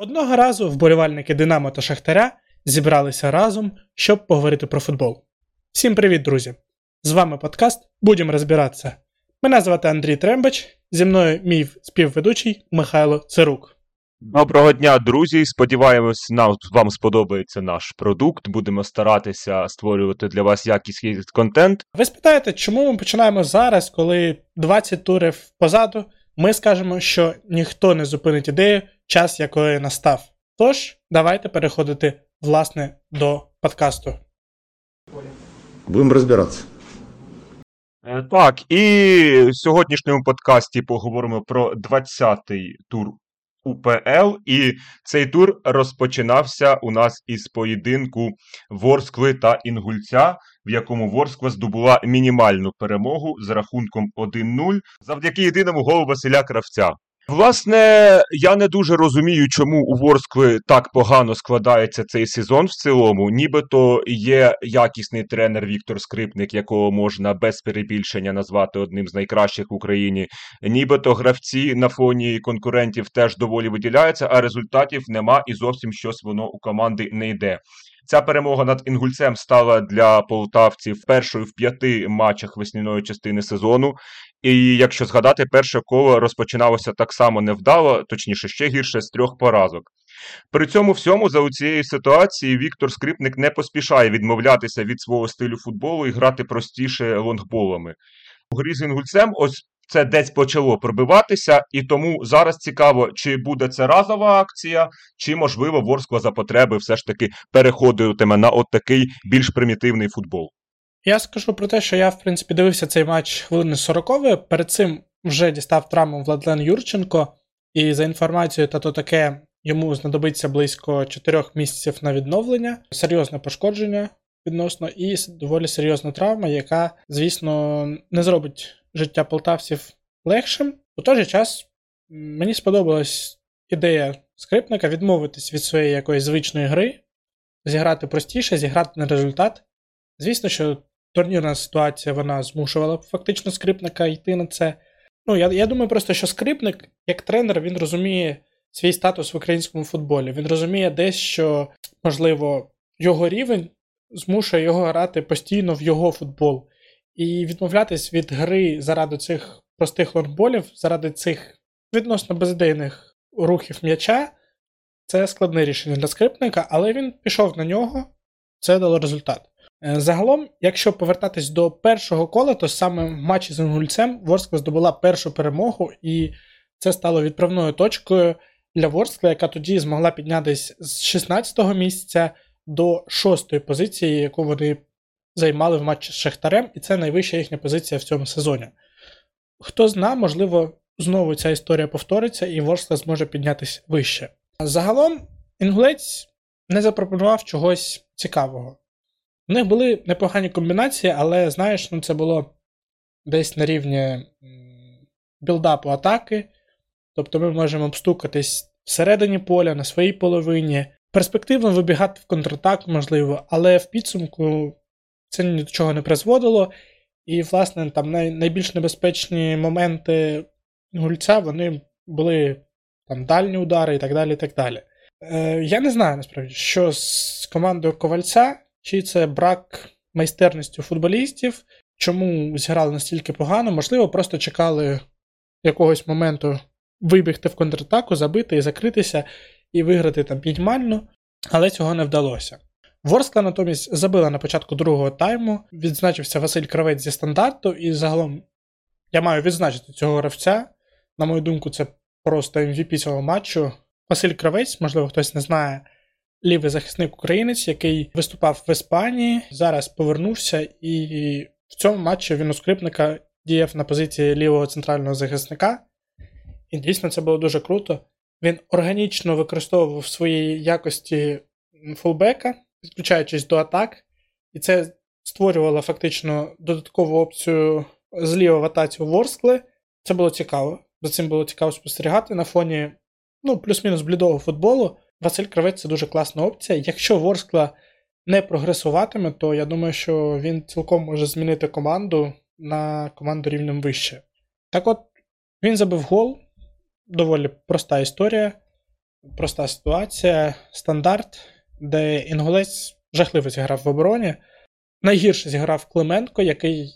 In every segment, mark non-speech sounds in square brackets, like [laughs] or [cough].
Одного разу вболівальники Динамо та Шахтаря зібралися разом, щоб поговорити про футбол. Всім привіт, друзі! З вами подкаст Будемо розбиратися. Мене звати Андрій Трембач, зі мною мій співведучий Михайло Цирук. Доброго дня, друзі! Сподіваємось, нам вам сподобається наш продукт. Будемо старатися створювати для вас якісний контент. Ви спитаєте, чому ми починаємо зараз, коли 20 турів позаду? Ми скажемо, що ніхто не зупинить ідею, час якої настав. Тож, давайте переходити власне до подкасту. Будемо разбираться. Е, Так, і в сьогоднішньому подкасті поговоримо про 20-й тур УПЛ. І цей тур розпочинався у нас із поєдинку Ворскли та Інгульця, в якому Ворскла здобула мінімальну перемогу з рахунком 1-0 завдяки єдиному голу Василя Кравця. Власне, я не дуже розумію, чому у Ворскли так погано складається цей сезон в цілому. Нібито є якісний тренер Віктор Скрипник, якого можна без перебільшення назвати одним з найкращих в Україні. Нібито гравці на фоні конкурентів теж доволі виділяються, а результатів нема і зовсім щось воно у команди не йде. Ця перемога над Інгульцем стала для полтавців першою в п'яти матчах весняної частини сезону. І якщо згадати, перше коло розпочиналося так само невдало, точніше, ще гірше з трьох поразок. При цьому всьому, за цієї ситуації, Віктор Скрипник не поспішає відмовлятися від свого стилю футболу і грати простіше лонгболами. У грі з Інгульцем ось це десь почало пробиватися, і тому зараз цікаво, чи буде це разова акція, чи, можливо, Ворскла за потреби все ж таки переходитиме на от такий більш примітивний футбол. Я скажу про те, що я, в принципі, дивився цей матч хвилини 40 Перед цим вже дістав травму Владлен Юрченко, і за інформацією, та то таке йому знадобиться близько 4 місяців на відновлення, серйозне пошкодження відносно, і доволі серйозна травма, яка, звісно, не зробить життя полтавців легшим. У той же час мені сподобалась ідея скрипника відмовитись від своєї якоїсь звичної гри, зіграти простіше, зіграти на результат. Звісно, що турнірна ситуація вона змушувала фактично скрипника йти на це. Ну, я я думаю, просто, що скрипник, як тренер, він розуміє свій статус в українському футболі. Він розуміє десь, що, можливо, його рівень змушує його грати постійно в його футбол. І відмовлятись від гри заради цих простих лонгболів, заради цих відносно безідейних рухів м'яча, це складне рішення для скрипника, але він пішов на нього, це дало результат. Е, загалом, якщо повертатись до першого кола, то саме в матчі з Інгульцем Ворскла здобула першу перемогу, і це стало відправною точкою для Ворскли, яка тоді змогла піднятися з 16-го місця до 6-ї позиції, яку вони займали в матчі з Шахтарем, і це найвища їхня позиція в цьому сезоні. Хто зна, можливо, знову ця історія повториться, і Ворскла зможе піднятися вище. Загалом, Інгулець не запропонував чогось цікавого. У них були непогані комбінації, але, знаєш, ну це було десь на рівні білдапу атаки. Тобто ми можемо обстукатись всередині поля, на своїй половині, перспективно вибігати в контратаку, можливо, але в підсумку це ні до чого не призводило. І, власне, там най- найбільш небезпечні моменти гульця вони були там дальні удари і так далі. і так далі. Е, Я не знаю насправді, що з командою Ковальця, чи це брак майстерності футболістів, чому зіграли настільки погано, можливо, просто чекали якогось моменту вибігти в контратаку, забити і закритися, і виграти там мінімально, але цього не вдалося. Ворскла натомість забила на початку другого тайму, відзначився Василь Кравець зі стандарту, і загалом я маю відзначити цього гравця. На мою думку, це просто MVP цього матчу. Василь Кравець, можливо, хтось не знає, лівий захисник українець, який виступав в Іспанії, зараз повернувся, і в цьому матчі він у скрипника діяв на позиції лівого центрального захисника. І дійсно це було дуже круто. Він органічно використовував свої якості фулбека, підключаючись до атак, і це створювало фактично додаткову опцію зліва в атаці у Ворскли. Це було цікаво. За цим було цікаво спостерігати на фоні ну, плюс-мінус блідого футболу. Василь Кравець це дуже класна опція. Якщо Ворскла не прогресуватиме, то я думаю, що він цілком може змінити команду на команду рівнем вище. Так от, він забив гол, доволі проста історія. проста ситуація, стандарт, де інгулець жахливо зіграв в обороні. Найгірше зіграв Клименко, який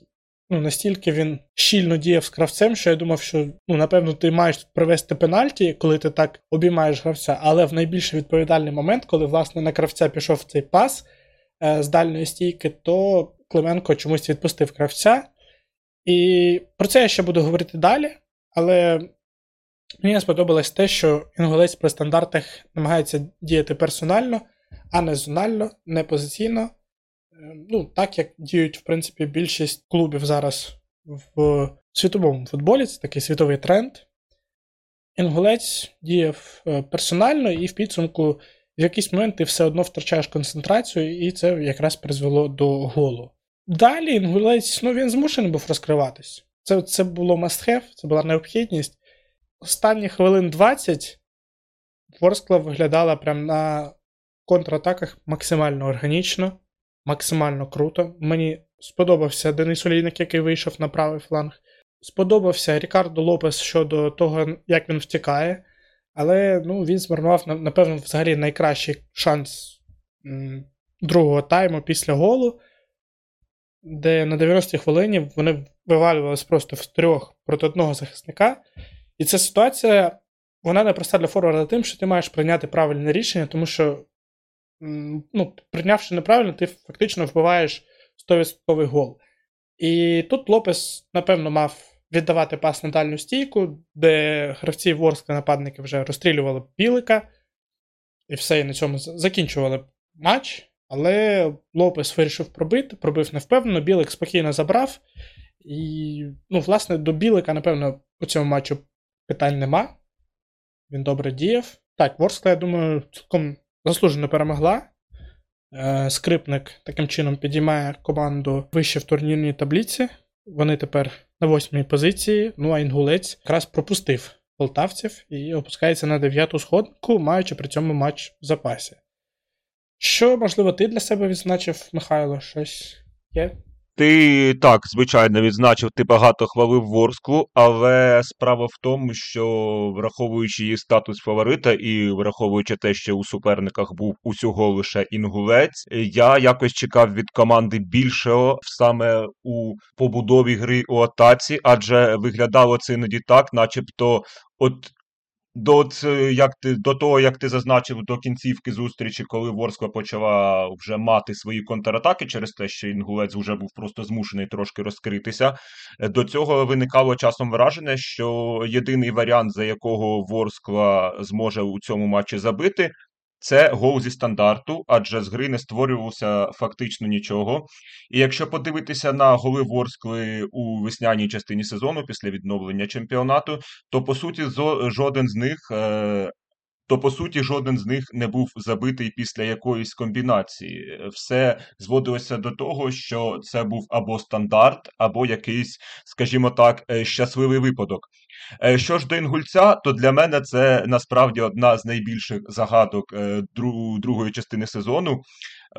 ну, настільки він щільно діяв з кравцем, що я думав, що ну, напевно ти маєш привести пенальті, коли ти так обіймаєш гравця, але в найбільш відповідальний момент, коли власне на кравця пішов цей пас е, з дальної стійки, то Клименко чомусь відпустив кравця. І про це я ще буду говорити далі, але мені сподобалось те, що інгулець при стандартах намагається діяти персонально, а не зонально, не позиційно. Ну, так як діють, в принципі, більшість клубів зараз в світовому футболі, це такий світовий тренд. Інгулець діяв е, персонально, і в підсумку в якийсь момент ти все одно втрачаєш концентрацію, і це якраз призвело до голу. Далі інгулець ну, він змушений був розкриватись. Це це було must have, це була необхідність. Останні хвилин 20 Ворскла виглядала прямо на контратаках максимально органічно, максимально круто. Мені сподобався Денис Олійник, який вийшов на правий фланг. Сподобався Рікардо Лопес щодо того, як він втікає. Але ну, він змарнував, напевно, взагалі найкращий шанс другого тайму після голу, де на 90-й хвилині вони вивалювалися просто в трьох проти одного захисника. І ця ситуація вона не проста для форварда тим, що ти маєш прийняти правильне рішення, тому що, ну, прийнявши неправильно, ти фактично вбиваєш 100% гол. І тут Лопес, напевно, мав віддавати пас на дальню стійку, де гравці Ворскли нападники вже розстрілювали білика, і все, і на цьому закінчували матч. Але Лопес вирішив пробити, пробив невпевнено, Білик спокійно забрав. І, ну, власне, до Білика, напевно, у цьому матчу питань нема. Він добре діяв. Так, Ворскла, я думаю, цілком заслужено перемогла. Е, скрипник таким чином підіймає команду вище в турнірній табліці. Вони тепер на восьмій позиції. Ну а інгулець якраз пропустив полтавців і опускається на дев'яту сходку, маючи при цьому матч в запасі. Що, можливо, ти для себе відзначив, Михайло, щось є? Ти так, звичайно, відзначив, ти багато хвалив Ворсклу, але справа в тому, що враховуючи її статус фаворита і враховуючи те, що у суперниках був усього лише інгулець, я якось чекав від команди більшого саме у побудові гри у атаці, адже виглядало це іноді так, начебто, от до як ти до того, як ти зазначив до кінцівки зустрічі, коли Ворскла почала вже мати свої контратаки через те, що інгулець вже був просто змушений трошки розкритися. Е, до цього виникало часом враження, що єдиний варіант, за якого Ворскла зможе у цьому матчі забити, це гол зі стандарту, адже з гри не створювався фактично нічого. І якщо подивитися на голи Ворскли у весняній частині сезону після відновлення чемпіонату, то по суті жоден з них. То по суті жоден з них не був забитий після якоїсь комбінації. Все зводилося до того, що це був або стандарт, або якийсь, скажімо так, е, щасливий випадок. Е, що ж до Інгульця, то для мене це насправді одна з найбільших загадок е, другої частини сезону.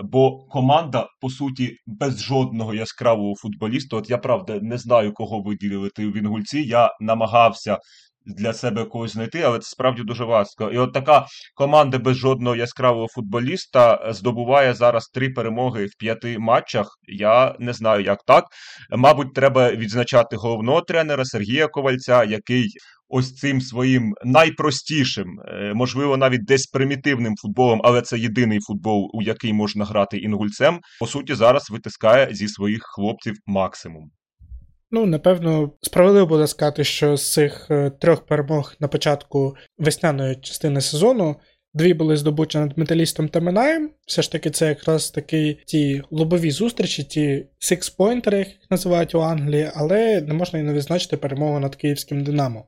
Бо команда, по суті, без жодного яскравого футболіста. От я правда не знаю, кого виділити в Інгульці. Я намагався для себе когось знайти, але це справді дуже важко. І от така команда без жодного яскравого футболіста здобуває зараз три перемоги в п'яти матчах. Я не знаю, як так. Мабуть, треба відзначати головного тренера Сергія Ковальця, який. Ось цим своїм найпростішим, е, можливо, навіть десь примітивним футболом, але це єдиний футбол, у який можна грати інгульцем. По суті, зараз витискає зі своїх хлопців максимум. Ну, напевно, справедливо буде сказати, що з цих е, трьох перемог на початку весняної частини сезону дві були здобуті над металістом та Минаєм. Все ж таки, це якраз такі ті лобові зустрічі, ті сикспойнтери, як їх називають у Англії, але не можна і не відзначити перемогу над київським Динамо.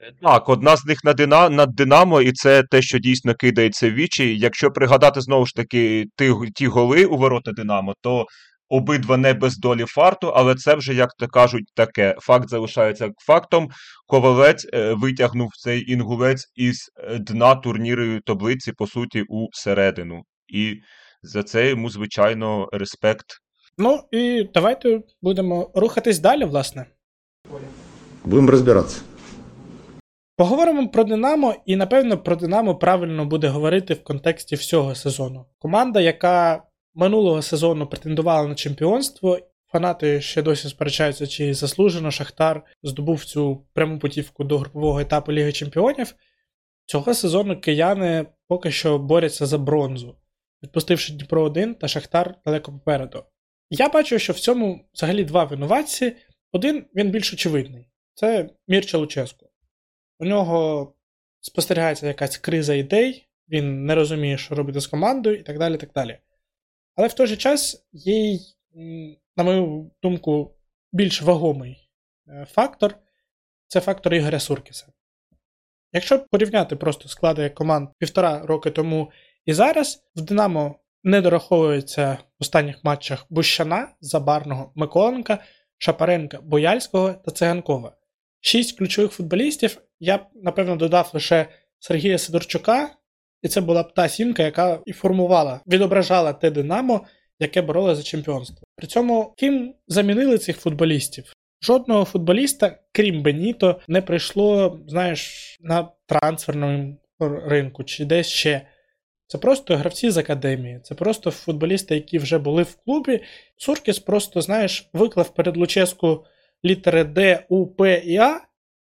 Е, так, одна з них на Дина... над Динамо, і це те, що дійсно кидається в вічі. Якщо пригадати знову ж таки ті, ті голи у ворота Динамо, то Обидва не без долі фарту, але це вже, як то кажуть, таке. Факт залишається фактом. Ковалець е, витягнув цей інгулець із е, дна турнірної таблиці, по суті, у середину. І за це йому, звичайно, респект. Ну і давайте будемо рухатись далі, власне. Будемо розбиратися. Поговоримо про Динамо, і напевно про Динамо правильно буде говорити в контексті всього сезону. Команда, яка минулого сезону претендувала на чемпіонство, фанати ще досі сперечаються, чи заслужено Шахтар здобув цю пряму путівку до групового етапу Ліги Чемпіонів. Цього сезону кияни поки що борються за бронзу, відпустивши Дніпро 1 та Шахтар далеко попереду. Я бачу, що в цьому взагалі два винуватці. Один він більш очевидний це Мірча Луческу. У нього спостерігається якась криза ідей, він не розуміє, що робити з командою і так далі. так далі. Але в той же час є, на мою думку, більш вагомий е, фактор це фактор Ігоря Суркіса. Якщо порівняти просто склади команд півтора роки тому і зараз, в Динамо не дораховується в останніх матчах Бущана, Забарного, Миколенка, Шапаренка, Бояльського та Циганкова. Шість ключових футболістів я б, напевно, додав лише Сергія Сидорчука, і це була б та сімка, яка і формувала, відображала те Динамо, яке бороло за чемпіонство. При цьому ким замінили цих футболістів? Жодного футболіста, крім Беніто, не прийшло, знаєш, на трансферному ринку чи десь ще. Це просто гравці з академії, це просто футболісти, які вже були в клубі. Суркіс просто, знаєш, виклав перед Луческу літери Д, У, П і А,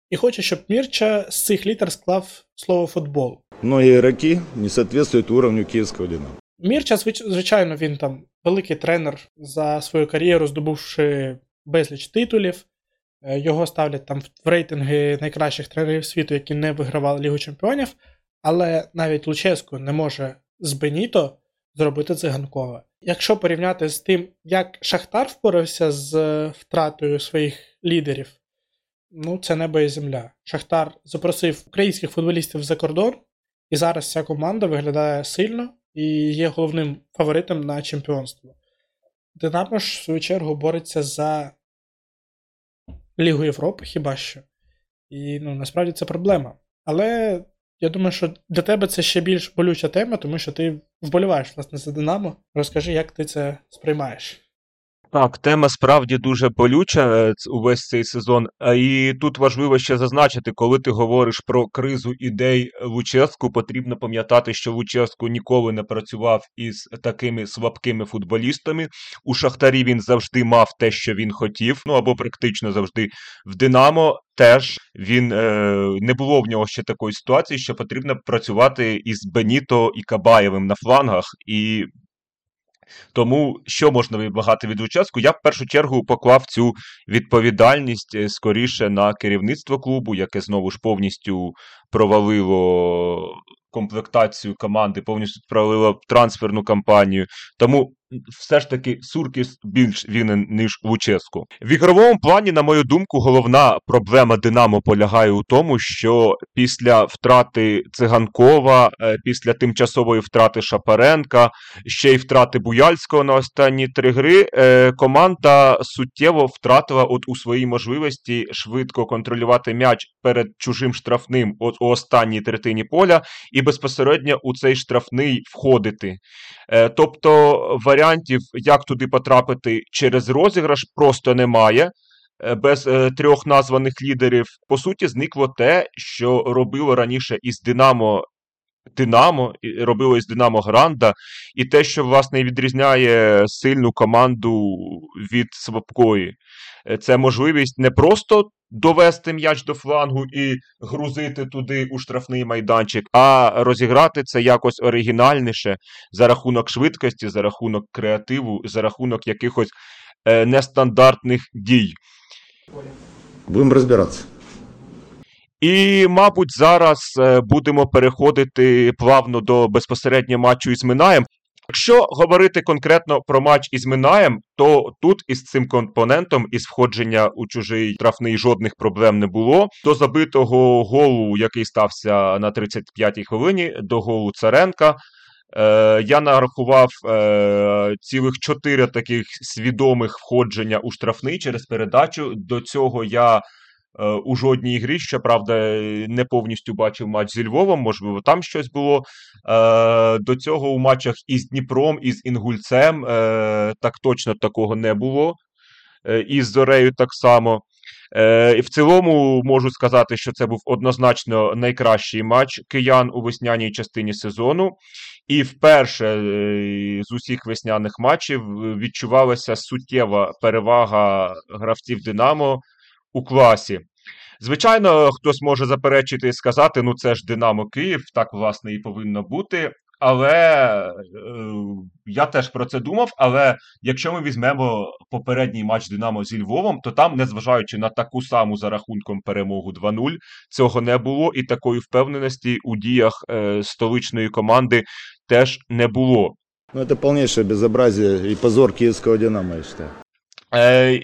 і хоче, щоб Мірча з цих літер склав слово футбол. Многие игроки не соответствуют уровню киевского «Динамо». Мірча, звичайно, він там великий тренер за свою кар'єру, здобувши безліч титулів. Е, його ставлять там в рейтинги найкращих тренерів світу, які не вигравали Лігу Чемпіонів. Але навіть Луческо не може з Беніто зробити циганкове. Якщо порівняти з тим, як Шахтар впорався з втратою своїх лідерів, ну це небо і земля. Шахтар запросив українських футболістів за кордон, і зараз ця команда виглядає сильно і є головним фаворитом на чемпіонство. Динамо ж, в свою чергу, бореться за Лігу Європи хіба що. І ну, насправді це проблема. Але я думаю, що для тебе це ще більш болюча тема, тому що ти вболіваєш власне за Динамо. Розкажи, як ти це сприймаєш. Так, тема справді дуже болюча е, увесь цей сезон. І тут важливо ще зазначити, коли ти говориш про кризу ідей Луческу, потрібно пам'ятати, що Луческу ніколи не працював із такими слабкими футболістами. У Шахтарі він завжди мав те, що він хотів, ну або практично завжди в Динамо. Теж він е, не було в нього ще такої ситуації, що потрібно працювати із Беніто і Кабаєвим на флангах, і тому що можна вимагати від учаску? Я в першу чергу поклав цю відповідальність е, скоріше на керівництво клубу, яке знову ж повністю провалило комплектацію команди, повністю провалило трансферну кампанію. Тому все ж таки Суркіс більш винен, ніж Луческу. В ігровому плані, на мою думку, головна проблема Динамо полягає у тому, що після втрати Циганкова, е, після тимчасової втрати Шапаренка, ще й втрати Буяльського на останні три гри, е, команда суттєво втратила от у своїй можливості швидко контролювати м'яч перед чужим штрафним от у останній третині поля і безпосередньо у цей штрафний входити. Е, тобто варіантів, як туди потрапити через розіграш, просто немає. Е, без е, трьох названих лідерів, по суті, зникло те, що робило раніше із Динамо Динамо, і робило із Динамо Гранда, і те, що, власне, відрізняє сильну команду від слабкої. Це можливість не просто довести м'яч до флангу і грузити туди у штрафний майданчик, а розіграти це якось оригінальніше за рахунок швидкості, за рахунок креативу, за рахунок якихось е, нестандартних дій. Будемо розбиратися. І, мабуть, зараз е, будемо переходити плавно до безпосередньо матчу із Минаєм. Якщо говорити конкретно про матч із Минаєм, то тут із цим компонентом, із входження у чужий штрафний жодних проблем не було. До забитого голу, який стався на 35-й хвилині, до голу Царенка. Е, Я нарахував е, цілих чотири таких свідомих входження у штрафний через передачу. До цього я у жодній грі. Щоправда, не повністю бачив матч зі Львовом, можливо, там щось було. Е, до цього у матчах із Дніпром, із Інгульцем е, так точно такого не було. І з Зорею так само. Е, В цілому можу сказати, що це був однозначно найкращий матч киян у весняній частині сезону. І вперше е, з усіх весняних матчів відчувалася суттєва перевага гравців Динамо у класі. Звичайно, хтось може заперечити і сказати: ну це ж Динамо Київ, так власне і повинно бути. Але е, я теж про це думав. Але якщо ми візьмемо попередній матч Динамо зі Львовом, то там, незважаючи на таку саму за рахунком перемогу 2-0, цього не було, і такої впевненості у діях е, столичної команди теж не було. Ну, это полнейшее безобразие и позор киевского «Динамо», я считаю. Е,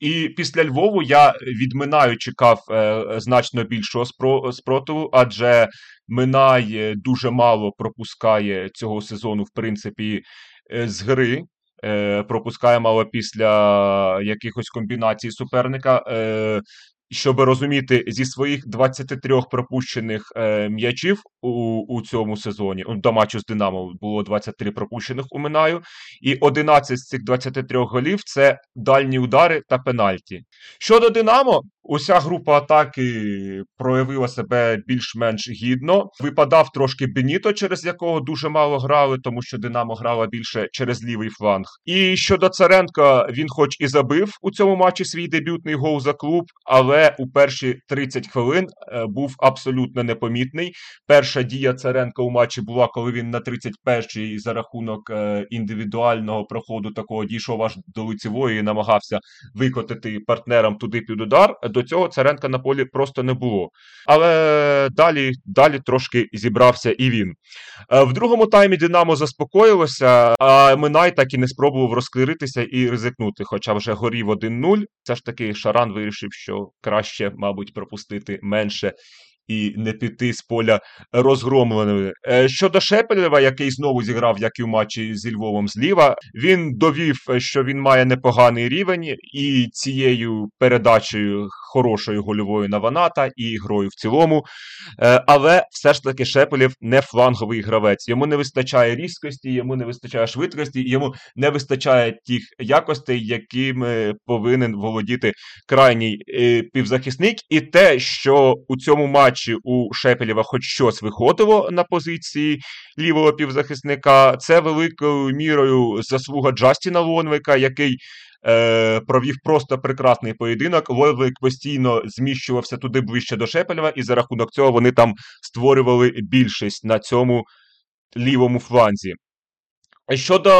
і після Львову я відминаю чекав е, значно більшого спротиву, адже Минай е, дуже мало пропускає цього сезону, в принципі, з гри. Пропускає мало після якихось комбінацій суперника. Щоб розуміти, зі своїх 23 пропущених е, м'ячів у, у цьому сезоні, ну, до матчу з Динамо було 23 пропущених у Минаю, і 11 з цих 23 голів це дальні удари та пенальті. Щодо Динамо, уся група атаки проявила себе більш-менш гідно. Випадав трошки Беніто, через якого дуже мало грали, тому що Динамо грала більше через лівий фланг. І щодо Царенка, він, хоч і забив у цьому матчі свій дебютний гол за клуб, але у перші 30 хвилин е, був абсолютно непомітний. Перша дія Царенка у матчі була, коли він на 31-й за рахунок е, індивідуального проходу такого дійшов аж до лицевої і намагався викотити партнерам туди під удар. До цього Царенка на полі просто не було. Але далі, далі трошки зібрався і він. Е, В другому таймі Динамо заспокоїлося, а Минай так і не спробував розклиритися і ризикнути, хоча вже горів 1-0. Все ж таки Шаран вирішив, що краще, мабуть, пропустити менше. І не піти з поля розгромленими. Е, Щодо Шепелєва, який знову зіграв, як і в матчі зі Львовом зліва, він довів, що він має непоганий рівень, і цією передачею хорошою гольовою на Ваната, і грою в цілому. Е, Але все ж таки Шепелєв не фланговий гравець. Йому не вистачає різкості, йому не вистачає швидкості, йому не вистачає тих якостей, якими повинен володіти крайній е, півзахисник. І те, що у цьому матчі у Шепелєва хоч щось виходило на позиції лівого півзахисника, це великою мірою заслуга Джастіна Лонвика, який. Е, провів просто прекрасний поєдинок. Лонвик постійно зміщувався туди ближче до Шепелєва, і за рахунок цього вони там створювали більшість на цьому лівому фланзі. Щодо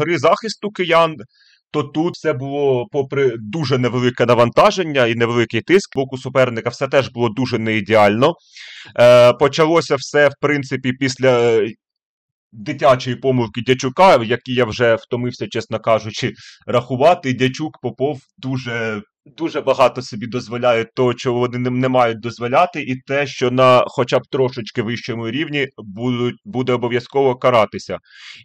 гри захисту киян, то тут все було, попри дуже невелике навантаження і невеликий тиск боку суперника, все теж було дуже неідеально. Е, почалося все, в принципі, після дитячої помилки Дячука, які я вже втомився, чесно кажучи, рахувати. Дячук Попов дуже. Дуже багато собі дозволяють того, чого вони не мають дозволяти, і те, що на хоча б трошечки вищому рівні будуть, буде обов'язково каратися.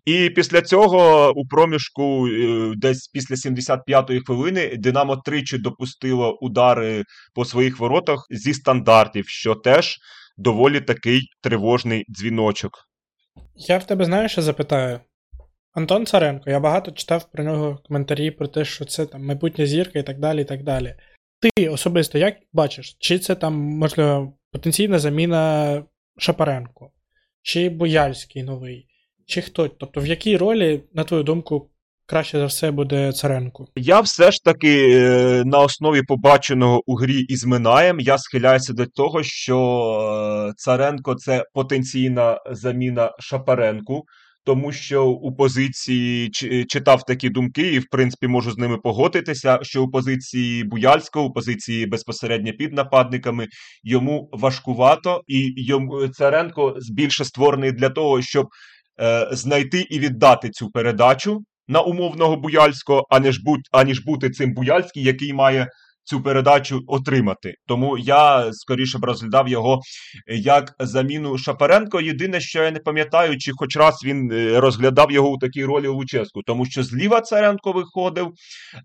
І після цього у проміжку, е, десь після 75-ї хвилини, Динамо тричі допустило удари по своїх воротах зі стандартів, що теж доволі такий тривожний дзвіночок. Я в тебе знаєш, що запитаю? Антон Царенко, я багато читав про нього коментарі про те, що це там майбутня зірка і так далі. і так далі. Ти особисто як бачиш, чи це там, можливо, потенційна заміна Шапаренко, чи Бояльський новий, чи хто? Тобто, в якій ролі, на твою думку, краще за все буде Царенко? Я все ж таки е, на основі побаченого у грі із Минаєм я схиляюся до того, що е, Царенко це потенційна заміна Шапаренку. Тому що у позиції чи- читав такі думки, і в принципі можу з ними погодитися. Що у позиції Буяльського, у позиції безпосередньо під нападниками йому важкувато, і йому Царенко більше створений для того, щоб е, знайти і віддати цю передачу на умовного Буяльського, аніж, будь, аніж бути цим Буяльський, який має цю передачу отримати. Тому я скоріше б розглядав його як заміну Шапаренко. Єдине, що я не пам'ятаю, чи хоч раз він е, розглядав його у такій ролі Луческу, тому що зліва Царенко виходив.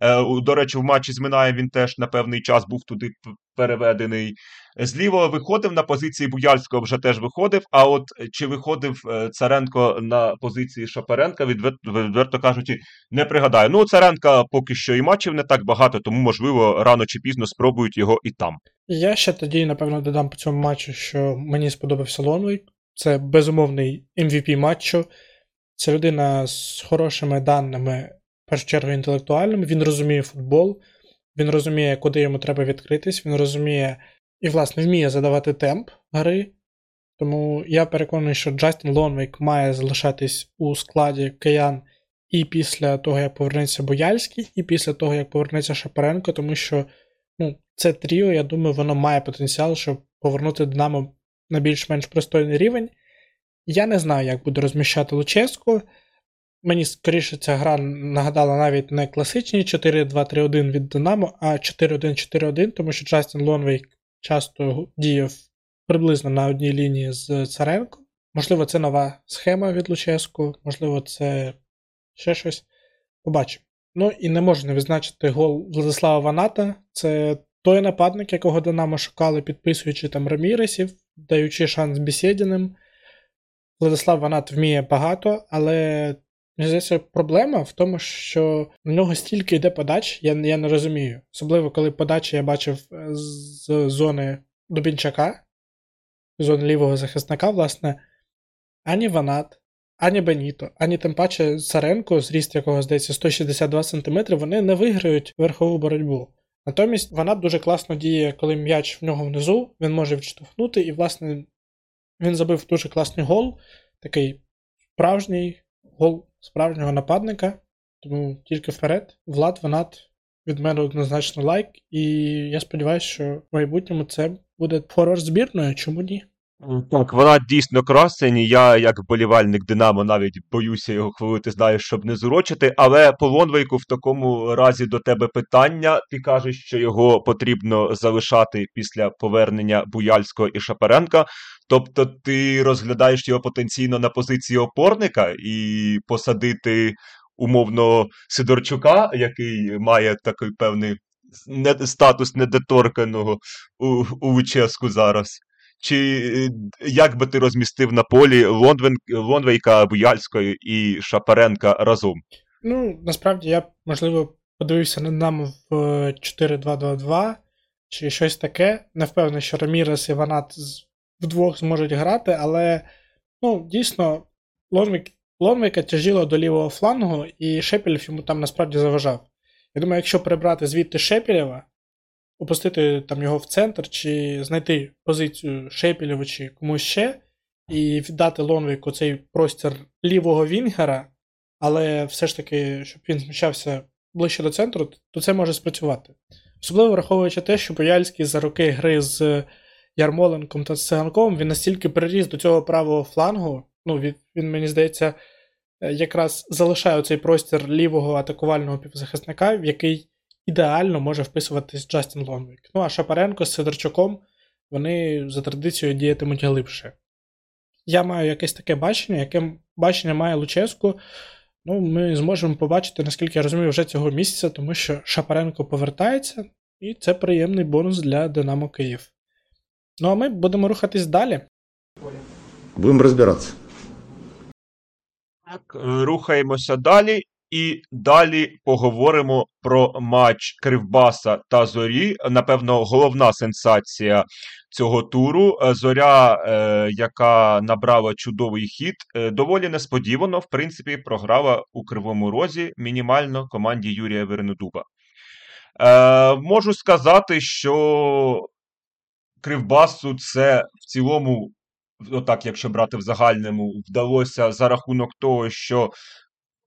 Е, До речі, в матчі з Минаєм він теж на певний час був туди переведений. Зліва виходив на позиції Буяльського, вже теж виходив. А от чи виходив е, Царенко на позиції Шапаренка, відверто, кажучи, не пригадаю. Ну, Царенка поки що і матчів не так багато, тому, можливо, рано чи пізно спробують його і там. Я ще тоді, напевно, додам по цьому матчу, що мені сподобався Лонвейк. Це безумовний MVP матчу. Це людина з хорошими даними, в першу чергу, інтелектуальними. Він розуміє футбол, він розуміє, куди йому треба відкритись, він розуміє і, власне, вміє задавати темп гри. Тому я переконаний, що Джастін Лонвейк має залишатись у складі киян і після того, як повернеться Бояльський, і після того, як повернеться Шапаренко, тому що ну, це тріо, я думаю, воно має потенціал, щоб повернути Динамо на більш-менш пристойний рівень. Я не знаю, як буде розміщати Луческу. Мені скоріше ця гра нагадала навіть не класичні 4-2-3-1 від Динамо, а 4-1-4-1, тому що Джастін Лонвейк часто діяв приблизно на одній лінії з Царенко. Можливо, це нова схема від Луческу, можливо, це ще щось. Побачимо. Ну і не можна відзначити гол Владислава Ваната. Це той нападник, якого Динамо шукали, підписуючи там Раміресів, даючи шанс Бесєдіним. Владислав Ванат вміє багато, але мені здається, проблема в тому, що в нього стільки йде подач, я я не розумію. Особливо, коли подачі я бачив з зони Дубінчака, зони лівого захисника, власне, ані Ванат, ані Беніто, ані тим паче Царенко, зріст якого здається 162 см, вони не виграють верхову боротьбу. Натомість вона дуже класно діє, коли м'яч в нього внизу, він може відштовхнути, і, власне, він забив дуже класний гол, такий справжній гол справжнього нападника. Тому тільки вперед. Влад Ванат від мене однозначно лайк, і я сподіваюся, що в майбутньому це буде форвард збірною, чому ні? Так, вона дійсно красень. Я, як вболівальник Динамо, навіть боюся його хвилити, знаю, щоб не зурочити. Але по Лонвейку в такому разі до тебе питання. Ти кажеш, що його потрібно залишати після повернення Буяльського і Шапаренка. Тобто ти розглядаєш його потенційно на позиції опорника і посадити умовно Сидорчука, який має такий певний статус недоторканого у, у Вическу зараз. Чи е, як би ти розмістив на полі Лондвен, Лондвейка, Буяльської і Шапаренка разом? Ну, насправді я, можливо, подивився на нам в 4-2-2-2 чи щось таке. Не впевнений, що Рамірес і Ванат вдвох зможуть грати, але ну, дійсно, Лонвейк, Лонвейка тяжіло до лівого флангу, і Шепелів йому там насправді заважав. Я думаю, якщо прибрати звідти Шепелєва, опустити там його в центр, чи знайти позицію Шепілєва чи комусь ще, і віддати Лонвіку цей простір лівого Вінгера, але все ж таки, щоб він зміщався ближче до центру, то це може спрацювати. Особливо враховуючи те, що Бояльський за роки гри з Ярмоленком та Циганком, він настільки приріс до цього правого флангу, ну, він, він мені здається, якраз залишає цей простір лівого атакувального півзахисника, в який ідеально може вписуватись Джастін Лонвік. Ну а Шапаренко з Сидорчуком вони за традицією діятимуть глибше. Я маю якесь таке бачення, яке бачення має Луческу. Ну, Ми зможемо побачити, наскільки я розумію, вже цього місяця, тому що Шапаренко повертається, і це приємний бонус для Динамо Київ. Ну а ми будемо рухатись далі. Будемо розбиратися. Так, е, рухаємося далі. І далі поговоримо про матч Кривбаса та Зорі. Напевно, головна сенсація цього туру. Е, Зоря, е, яка набрала чудовий хід, е, доволі несподівано, в принципі, програла у Кривому Розі мінімально команді Юрія Вернедуба. Можу сказати, що Кривбасу це в цілому. Отак, якщо брати в загальному, вдалося за рахунок того, що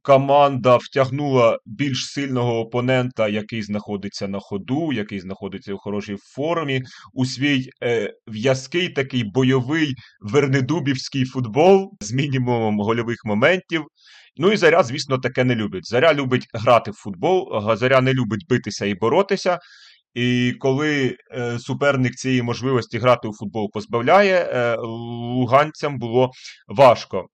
команда втягнула більш сильного опонента, який знаходиться на ходу, який знаходиться у хорошій формі, у свій е, в'язкий такий бойовий вернедубівський футбол з мінімумом гольових моментів. Ну і заря, звісно, таке не любить. Заря любить грати в футбол, заря не любить битися і боротися. І коли е, суперник цієї можливості грати у футбол позбавляє, е, луганцям було важко.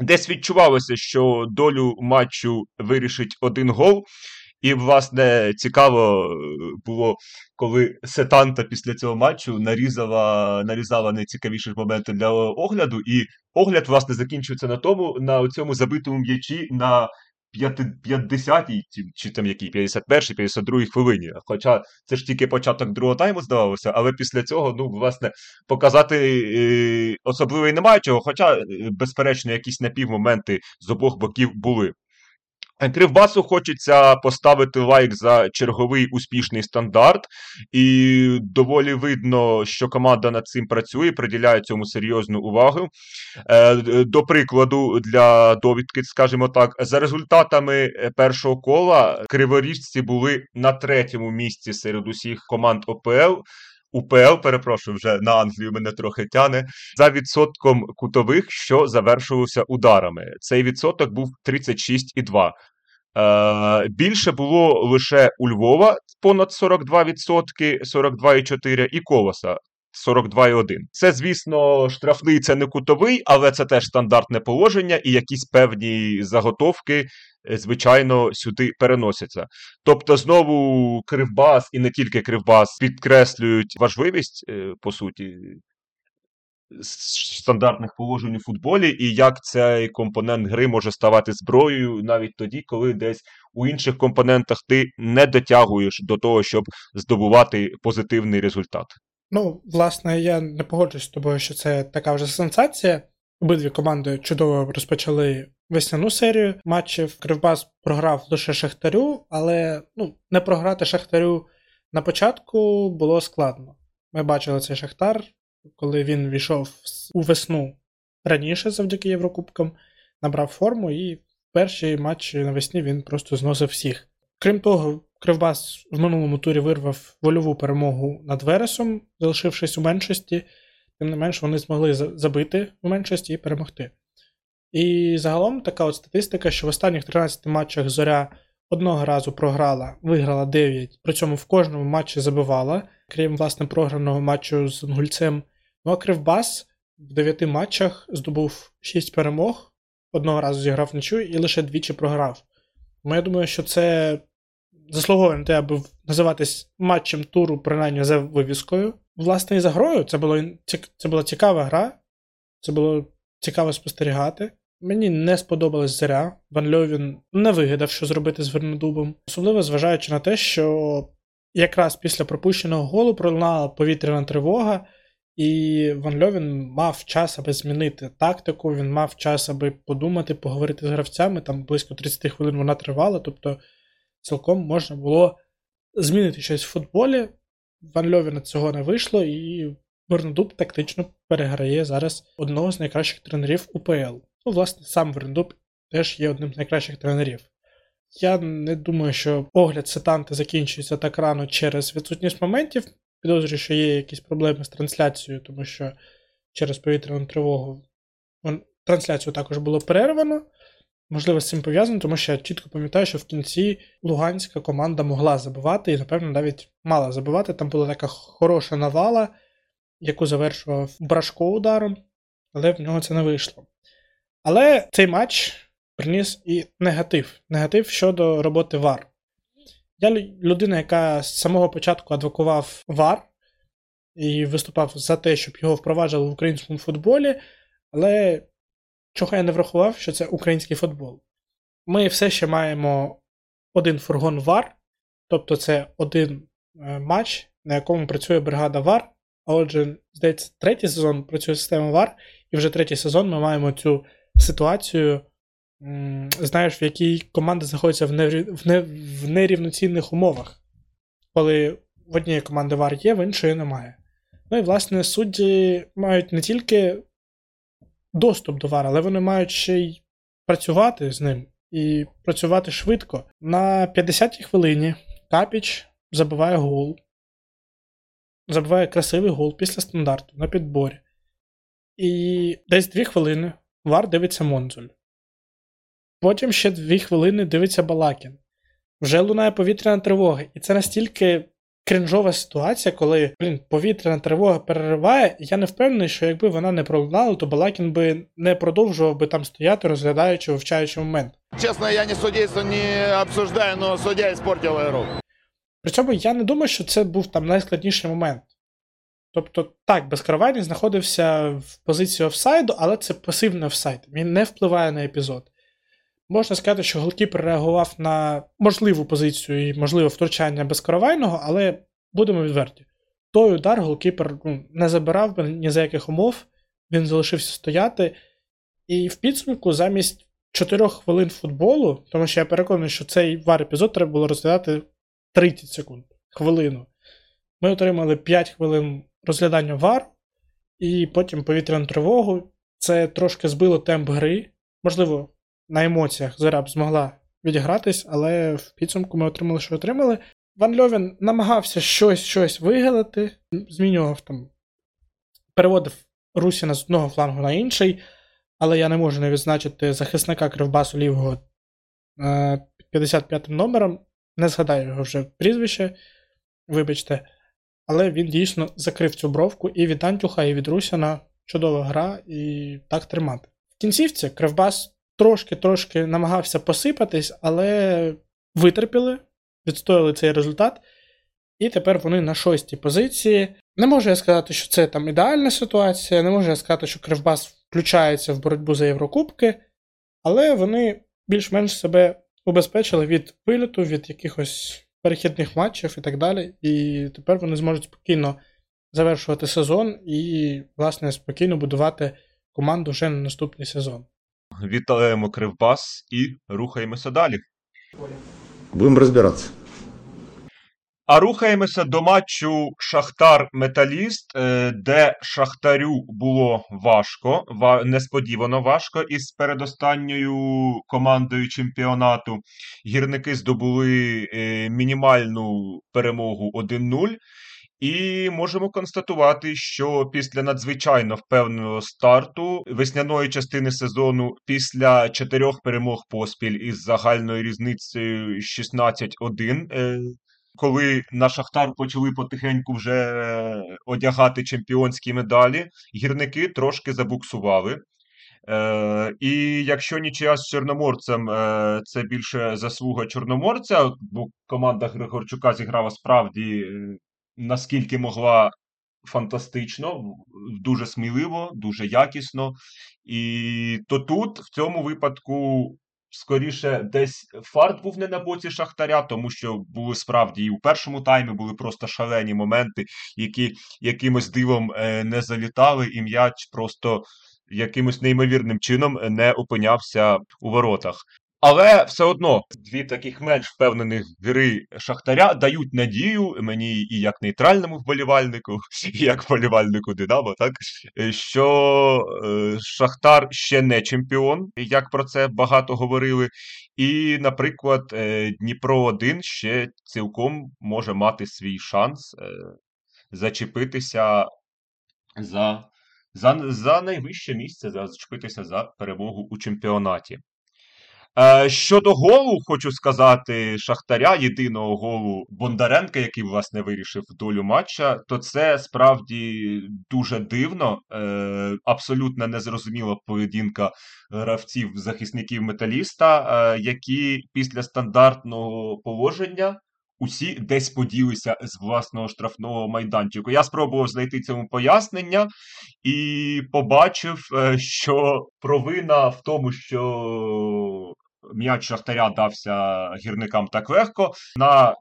Десь відчувалося, що долю матчу вирішить один гол. І, власне, цікаво е, було, коли Сетанта після цього матчу нарізала нарізала найцікавіші моменти для огляду, і огляд, власне, закінчується на тому, на цьому забитому м'ячі на 50-й, чи там якій 51-й, 52-й хвилині. Хоча це ж тільки початок другого тайму здавалося, але після цього, ну, власне, показати е, особливо і немає чого, хоча, е, безперечно, якісь напівмоменти з обох боків були. Кривбасу хочеться поставити лайк за черговий успішний стандарт, і доволі видно, що команда над цим працює, приділяє цьому серйозну увагу. Е, до прикладу, для довідки, скажімо так, за результатами е, першого кола криворіжці були на третьому місці серед усіх команд ОПЛ. УПЛ, перепрошую, вже на Англію мене трохи тяне, за відсотком кутових, що завершувалися ударами. Цей відсоток був 36,2. Е, Більше було лише у Львова понад 42%, 42,4% і Колоса 42,1. Це, звісно, штрафний це не кутовий, але це теж стандартне положення, і якісь певні заготовки, е, звичайно, сюди переносяться. Тобто, знову Кривбас і не тільки Кривбас підкреслюють важливість, е, по суті, стандартних положень у футболі, і як цей компонент гри може ставати зброєю навіть тоді, коли десь у інших компонентах ти не дотягуєш до того, щоб здобувати позитивний результат. Ну, власне, я не погоджуюсь з тобою, що це така вже сенсація. Обидві команди чудово розпочали весняну серію матчів. Кривбас програв лише Шахтарю, але ну, не програти Шахтарю на початку було складно. Ми бачили цей Шахтар, коли він війшов у весну раніше завдяки Єврокубкам, набрав форму і в перші матчі навесні він просто зносив всіх. Крім того, Кривбас в минулому турі вирвав вольову перемогу над Вересом, залишившись у меншості, тим не менш вони змогли забити у меншості і перемогти. І загалом така от статистика, що в останніх 13 матчах Зоря одного разу програла, виграла 9, при цьому в кожному матчі забивала, крім власне програного матчу з Інгульцем Ну а Кривбас в дев'яти матчах здобув шість перемог, одного разу зіграв нічу і лише двічі програв. Тому я думаю, що це заслуговує на те, аби називатись матчем туру, принаймні за вивіскою. Власне, і за грою це було, це була цікава гра, це було цікаво спостерігати. Мені не сподобалась заря. Ван Льовін не вигадав, що зробити з Вернодубом. Особливо зважаючи на те, що якраз після пропущеного голу пролунала повітряна тривога. І Ван Льовін мав час, аби змінити тактику, він мав час, аби подумати, поговорити з гравцями. Там близько 30 хвилин вона тривала, тобто цілком можна було змінити щось в футболі. Ван Льовіна цього не вийшло, і Вернедуб тактично переграє зараз одного з найкращих тренерів УПЛ. Ну, власне, сам Вернедуб теж є одним з найкращих тренерів. Я не думаю, що огляд сетанти закінчується так рано через відсутність моментів. Підозрюю, що є якісь проблеми з трансляцією, тому що через повітряну тривогу трансляцію також було перервано. Можливо, з цим пов'язано, тому що я чітко пам'ятаю, що в кінці луганська команда могла забивати і, напевно, навіть мала забивати. Там була така хороша навала, яку завершував Брашко ударом, але в нього це не вийшло. Але цей матч приніс і негатив. Негатив щодо роботи ВАР. Я людина, яка з самого початку адвокував ВАР і виступав за те, щоб його впроваджували в українському футболі, але чого я не врахував, що це український футбол. Ми все ще маємо один фургон ВАР, тобто це один е, матч, на якому працює бригада ВАР. А отже, здається, третій сезон працює система ВАР, і вже третій сезон ми маємо цю ситуацію знаєш, в якій команда знаходиться в, нерів... в, в нерівноцінних умовах, коли в однієї команди вар є, в іншої немає. Ну і, власне, судді мають не тільки доступ до вар, але вони мають ще й працювати з ним і працювати швидко. На 50-й хвилині Капіч забиває гол. Забиває красивий гол після стандарту на підборі. І десь 2 хвилини Вар дивиться Монзуль. Потім ще дві хвилини дивиться Балакін. Вже лунає повітряна тривога. І це настільки крінжова ситуація, коли блін, повітряна тривога перериває, я не впевнений, що якби вона не пролунала, то Балакін би не продовжував би там стояти, розглядаючи, вивчаючи момент. Честно, я не судейство не обсуждаю, но судья испортил игру. При цьому я не думаю, що це був там найскладніший момент. Тобто, так, безкарвайний знаходився в позиції офсайду, але це пасивний офсайд. Він не впливає на епізод. Можна сказати, що голкіпер реагував на можливу позицію і можливе втручання безкоровайного, але будемо відверті. Той удар голкіпер ну, не забирав би ні за яких умов, він залишився стояти. І в підсумку замість 4 хвилин футболу, тому що я переконаний, що цей вар епізод треба було розглядати 30 секунд, хвилину. Ми отримали 5 хвилин розглядання вар, і потім повітряну тривогу. Це трошки збило темп гри. Можливо, на емоціях Зараб змогла відігратись, але в підсумку ми отримали, що отримали. Ван Льовін намагався щось щось вигадати, змінював там, переводив Русіна з одного флангу на інший, але я не можу не відзначити захисника Кривбасу лівого е, 55-м номером. Не згадаю його вже прізвище, вибачте. Але він дійсно закрив цю бровку і від Антюха, і від Русіна чудова гра, і так тримати. В кінцівці Кривбас трошки-трошки намагався посипатись, але витерпіли, відстояли цей результат. І тепер вони на шостій позиції. Не можу я сказати, що це там ідеальна ситуація, не можу я сказати, що Кривбас включається в боротьбу за Єврокубки, але вони більш-менш себе убезпечили від виліту, від якихось перехідних матчів і так далі. І тепер вони зможуть спокійно завершувати сезон і, власне, спокійно будувати команду вже на наступний сезон. Вітаємо Кривбас і рухаємося далі. Будем разбираться. А рухаємося до матчу Шахтар-Металіст, е, де Шахтарю було важко, несподівано важко із передостанньою командою чемпіонату. Гірники здобули е, мінімальну перемогу 1-0. І можемо констатувати, що після надзвичайно впевненого старту весняної частини сезону, після чотирьох перемог поспіль із загальною різницею 16-1, е, коли на Шахтар почали потихеньку вже е, одягати чемпіонські медалі, гірники трошки забуксували. Е, і якщо нічия з Чорноморцем, е, це більше заслуга Чорноморця, бо команда Григорчука зіграла справді е, наскільки могла фантастично, дуже сміливо, дуже якісно. І то тут, в цьому випадку, скоріше, десь фарт був не на боці Шахтаря, тому що були справді і у першому таймі були просто шалені моменти, які якимось дивом е, не залітали, і м'яч просто якимось неймовірним чином не опинявся у воротах. Але все одно дві таких менш впевнених гри Шахтаря дають надію мені і як нейтральному вболівальнику, [laughs] і як вболівальнику Динамо, так що е, Шахтар ще не чемпіон, як про це багато говорили. І, наприклад, е, Дніпро 1 ще цілком може мати свій шанс е, зачепитися за, за, за найвище місце, за, зачепитися за перемогу у чемпіонаті. Е, щодо голу, хочу сказати, Шахтаря, єдиного голу Бондаренка, який, власне, вирішив долю матча, то це справді дуже дивно. Е, абсолютно незрозуміла поведінка гравців захисників металіста, е, які після стандартного положення. Усі десь поділися з власного штрафного майданчику. Я спробував знайти цьому пояснення і побачив, що провина в тому, що м'яч Шахтаря дався гірникам так легко. На,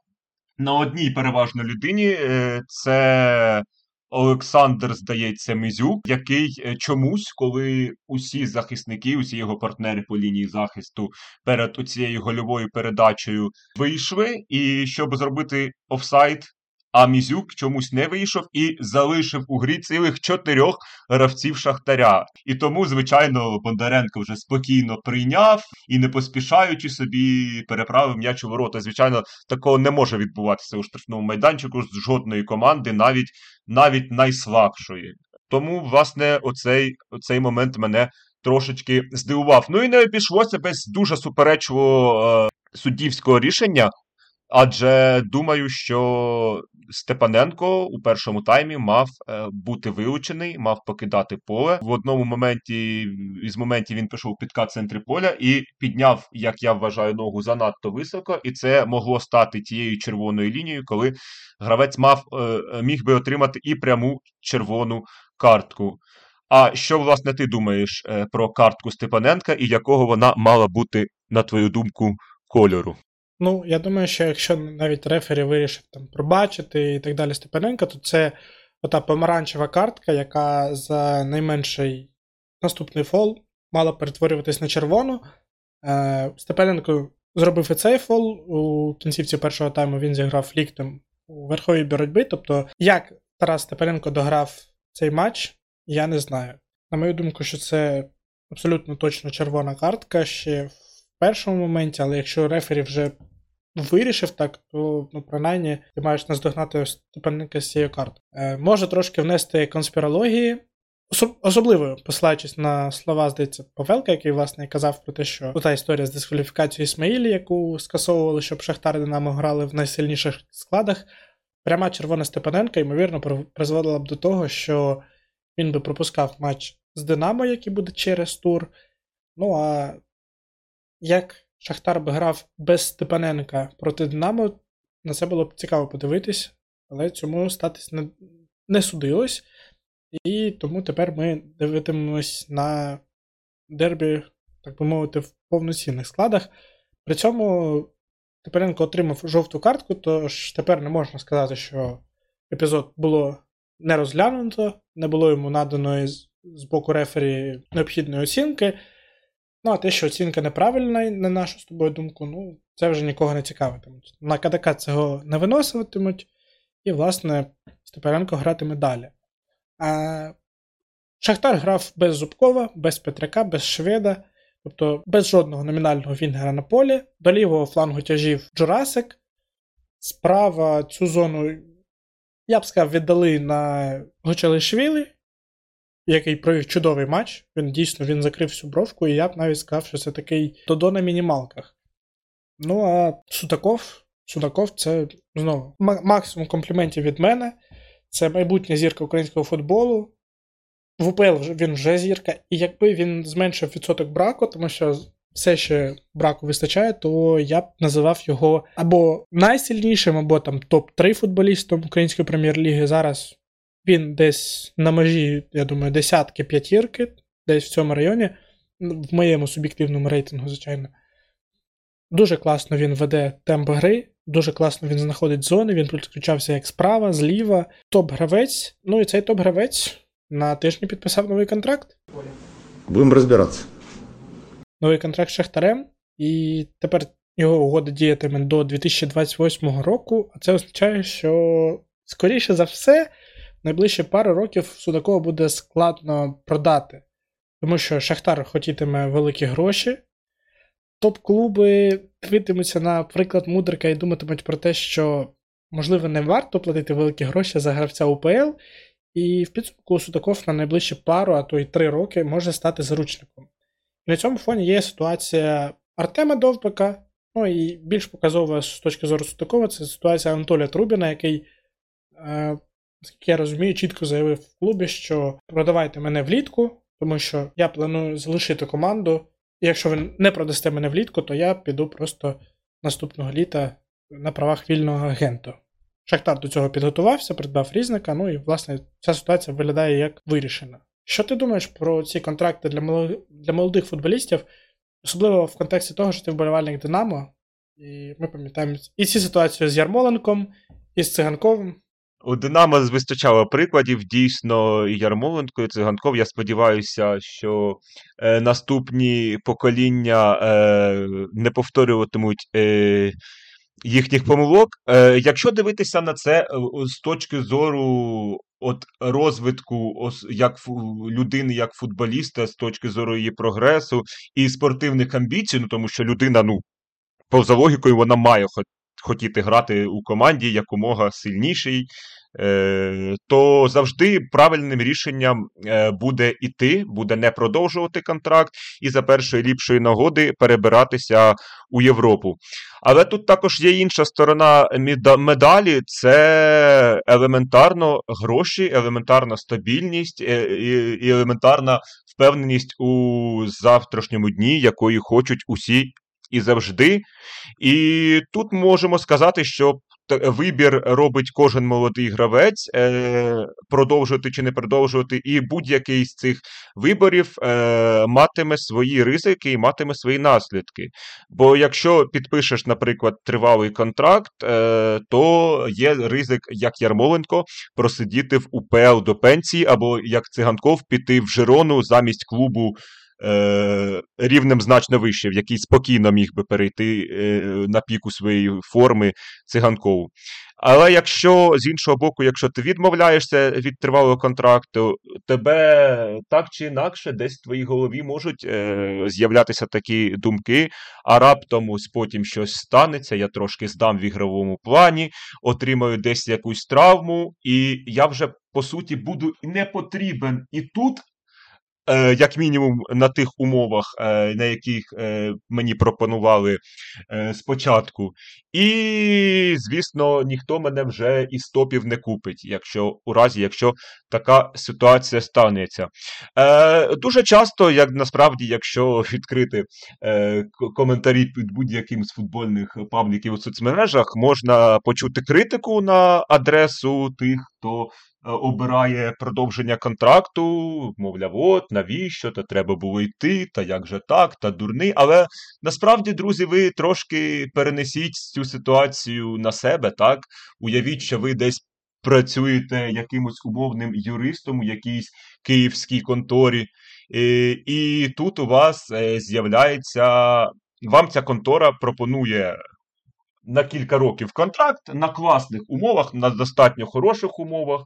на одній переважно людині е, це Олександр, здається, Мізюк, який е, чомусь, коли усі захисники, усі його партнери по лінії захисту перед цією гольовою передачею вийшли, і щоб зробити офсайд. А Мізюк чомусь не вийшов і залишив у грі цілих чотирьох гравців Шахтаря. І тому, звичайно, Бондаренко вже спокійно прийняв і, не поспішаючи собі, переправив м'яч у ворота. Звичайно, такого не може відбуватися у штрафному майданчику з жодної команди, навіть навіть найслабшої. Тому, власне, оцей, оцей момент мене трошечки здивував. Ну і не обійшлося без дуже суперечливого е, суддівського рішення. Адже думаю, що Степаненко у першому таймі мав е, бути вилучений, мав покидати поле. В одному моменті із моментів він пішов підкат в центрі поля і підняв, як я вважаю, ногу занадто високо, і це могло стати тією червоною лінією, коли гравець мав е, міг би отримати і пряму червону картку. А що, власне, ти думаєш е, про картку Степаненка і якого вона мала бути, на твою думку, кольору? Ну, я думаю, що якщо навіть рефері вирішив там пробачити і так далі Степаненка, то це ота помаранчева картка, яка за найменший наступний фол мала перетворюватись на червону. Е, Степаненко зробив і цей фол. У кінцівці першого тайму він зіграв ліктем у верховій боротьбі. Тобто, як Тарас Степаненко дограв цей матч, я не знаю. На мою думку, що це абсолютно точно червона картка ще в першому моменті, але якщо рефері вже вирішив так, то ну, принаймні ти маєш наздогнати Степаненка з цією картою. Е, може трошки внести конспірології. Особ- Особливо посилаючись на слова, здається, Павелка, який власне казав про те, що та історія з дискваліфікацією Ісмаїлі, яку скасовували, щоб Шахтар Динамо грали в найсильніших складах. Пряма червона Степаненка, ймовірно, призводила б до того, що він би пропускав матч з Динамо, який буде через тур. Ну а як Шахтар би грав без Степаненка проти Динамо, на це було б цікаво подивитись, але цьому статись не, не судилось. І тому тепер ми дивитимемось на дербі, так би мовити, в повноцінних складах. При цьому Степаненко отримав жовту картку, тож тепер не можна сказати, що епізод було не розглянуто, не було йому наданої з, боку рефері необхідної оцінки. Ну, а те, що оцінка неправильна, на нашу з тобою думку, ну, це вже нікого не цікавитиме. На КДК цього не виноситимуть, і, власне, Степаненко гратиме далі. А Шахтар грав без Зубкова, без Петряка, без Шведа, тобто без жодного номінального вінгера на полі. До лівого флангу тяжів Джурасик. Справа цю зону, я б сказав, віддали на Гочалишвілі, який провів чудовий матч. Він дійсно він закрив всю бровку, і я б навіть сказав, що це такий Додо на мінімалках. Ну, а Судаков, Судаков це знову ма- максимум компліментів від мене. Це майбутня зірка українського футболу. В УПЛ він вже зірка. І якби він зменшив відсоток браку, тому що все ще браку вистачає, то я б називав його або найсильнішим, або там топ-3 футболістом української прем'єр-ліги. Зараз він десь на межі, я думаю, десятки п'ятірки, десь в цьому районі, в моєму суб'єктивному рейтингу, звичайно. Дуже класно він веде темп гри, дуже класно він знаходить зони, він підключався як справа, зліва. Топ-гравець. Ну і цей топ-гравець на тижні підписав новий контракт. Будем разбираться. Новий контракт з Шахтарем, і тепер його угода діятиме до 2028 року, а це означає, що, скоріше за все, найближчі пару років Судакова буде складно продати. Тому що Шахтар хотітиме великі гроші. Топ-клуби дивитимуться на приклад Мудрика і думатимуть про те, що, можливо, не варто платити великі гроші за гравця УПЛ, і в підсумку Судаков на найближчі пару, а то й три роки може стати заручником. І на цьому фоні є ситуація Артема Довбика, ну і більш показова з точки зору Судакова, це ситуація Анатолія Трубіна, який, е, я розумію, чітко заявив в клубі, що продавайте мене влітку, тому що я планую залишити команду. І якщо ви не продасте мене влітку, то я піду просто наступного літа на правах вільного агента. Шахтар до цього підготувався, придбав різника, ну і, власне, ця ситуація виглядає як вирішена. Що ти думаєш про ці контракти для молодих, футболістів, особливо в контексті того, що ти вболівальник Динамо, і ми пам'ятаємо і ці ситуації з Ярмоленком, і з Циганковим. У Динамо вистачало прикладів. Дійсно, і Ярмоленко, і Циганков. Я сподіваюся, що е, наступні покоління е, не повторюватимуть е, їхніх помилок. Е, якщо дивитися на це е, з точки зору от розвитку як людини, як футболіста, з точки зору її прогресу і спортивних амбіцій, ну тому що людина, ну, поза логікою, вона має хотіти грати у команді якомога сильнішій, е, то завжди правильним рішенням е, буде іти, буде не продовжувати контракт і за першої ліпшої нагоди перебиратися у Європу. Але тут також є інша сторона медалі: це елементарно гроші, елементарна стабільність е, і елементарна впевненість у завтрашньому дні, якої хочуть усі і завжди. І тут можемо сказати, що вибір робить кожен молодий гравець, е, продовжувати чи не продовжувати, і будь-який з цих виборів е, матиме свої ризики і матиме свої наслідки. Бо якщо підпишеш, наприклад, тривалий контракт, е, то є ризик, як Ярмоленко, просидіти в УПЛ до пенсії, або як циганков піти в Жирону замість клубу. Е, рівнем значно вище, в який спокійно міг би перейти е, на піку своєї форми циганкову. Але якщо з іншого боку, якщо ти відмовляєшся від тривалого контракту, тебе так чи інакше десь в твоїй голові можуть е, з'являтися такі думки, а раптом ось потім щось станеться, я трошки здам в ігровому плані, отримаю десь якусь травму, і я вже по суті буду не потрібен і тут. Е, Як мінімум на тих умовах, е, на яких е, мені пропонували спочатку. І, звісно, ніхто мене вже із топів не купить, якщо у разі, якщо така ситуація станеться. Дуже часто, як насправді, якщо відкрити коментарі під будь-яким з футбольних пабліків у соцмережах, можна почути критику на адресу тих, хто. е, Обирає продовження контракту, мовляв, от навіщо, та треба було йти, та як же так, та дурний. Але насправді, друзі, ви трошки перенесіть цю ситуацію на себе, так? Уявіть, що ви десь працюєте якимось умовним юристом у якійсь київській конторі, і, і тут у вас е, з'являється, вам ця контора пропонує на кілька років контракт на класних умовах, на достатньо хороших умовах,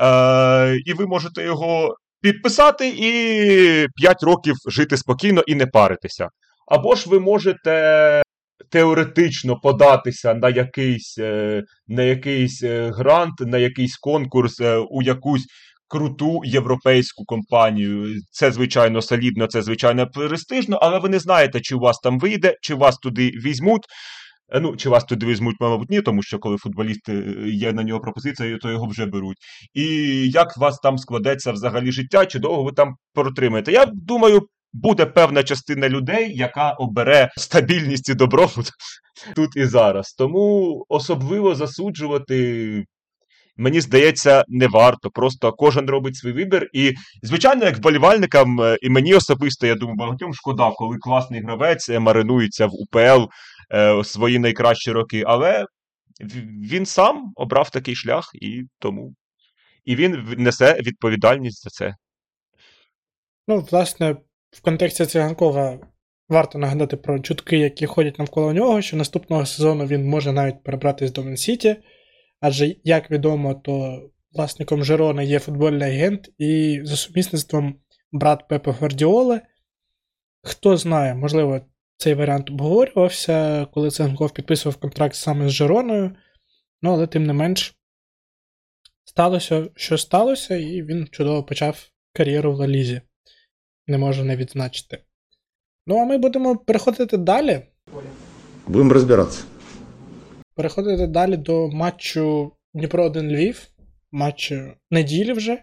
е, і ви можете його підписати і 5 років жити спокійно і не паритися. Або ж ви можете теоретично податися на якийсь, е, на якийсь е, грант, на якийсь конкурс, е, у якусь круту європейську компанію. Це, звичайно, солідно, це, звичайно, престижно, але ви не знаєте, чи у вас там вийде, чи вас туди візьмуть. Е, Ну, чи вас туди візьмуть, мабуть, ні, тому що коли футболіст е, є на нього пропозиція, то його вже беруть. І як у вас там складеться взагалі життя, чи довго ви там протримаєте? Я думаю, буде певна частина людей, яка обере стабільність і добробут [laughs] тут і зараз. Тому особливо засуджувати. Мені здається, не варто. Просто кожен робить свій вибір. І, звичайно, як вболівальникам, е, і мені особисто, я думаю, багатьом шкода, коли класний гравець маринується в УПЛ е, свої найкращі роки. Але він сам обрав такий шлях, і тому. І він несе відповідальність за це. Ну, власне, в контексті циганкова варто нагадати про чутки, які ходять навколо нього, що наступного сезону він може навіть перебратись до Мен-Сіті, адже, як відомо, то власником Жерона є футбольний агент і за сумісництвом брат Пепе Гвардіоли. Хто знає, можливо, цей варіант обговорювався, коли Циганков підписував контракт саме з Жероною. Ну, але тим не менш, сталося, що сталося, і він чудово почав кар'єру в Лалізі не можу не відзначити. Ну, а ми будемо переходити далі. Будем разбираться. Переходити далі до матчу Дніпро 1 Львів. Матч неділі вже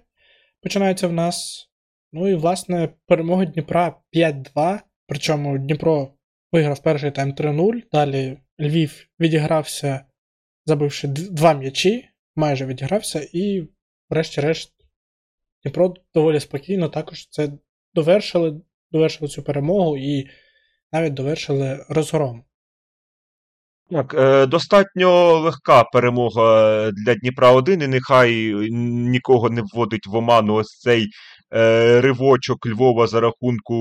починається в нас. Ну і, власне, перемога Дніпра 5-2. Причому Дніпро виграв перший тайм 3-0. Далі Львів відігрався, забивши два м'ячі, майже відігрався, і, врешті-решт, Дніпро доволі спокійно також це довершили, довершили цю перемогу і навіть довершили розгром. Так, е, достатньо легка перемога для Дніпра 1, і нехай нікого не вводить в оману ось цей е, ривочок Львова за рахунку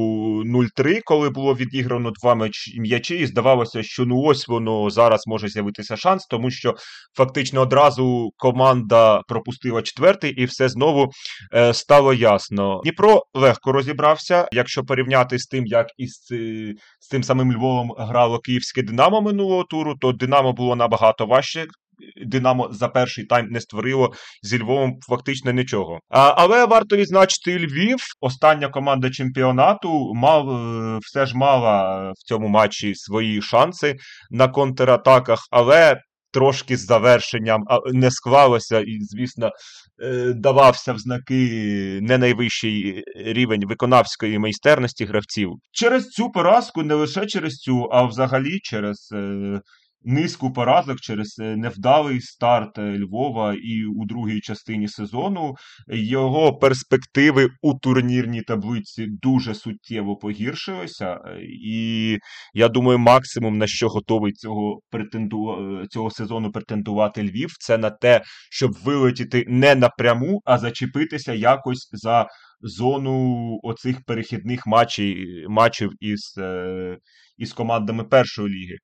0-3, коли було відіграно два м'яч- м'ячі, і здавалося, що ну ось воно зараз може з'явитися шанс, тому що фактично одразу команда пропустила четвертий, і все знову е, стало ясно. Дніпро легко розібрався, якщо порівняти з тим, як із з тим самим Львовом грало київське Динамо минулого туру, то Динамо було набагато важче Динамо за перший тайм не створило зі Львовом фактично нічого. А, але варто відзначити Львів. Остання команда чемпіонату мав е, все ж мала в цьому матчі свої шанси на контратаках, але. Трошки з завершенням не склалося, і, звісно, е, давався в знаки не найвищий рівень виконавської майстерності гравців. Через цю поразку, не лише через цю, а взагалі через е, низку поразок через е, невдалий старт е, Львова і у другій частині сезону. Його перспективи у турнірній таблиці дуже суттєво погіршилися. Е, і я думаю, максимум на що готовий цього претенду... цього сезону претендувати Львів, це на те, щоб вилетіти не напряму, а зачепитися якось за зону оцих перехідних матчів матчів із, із командами першої ліги.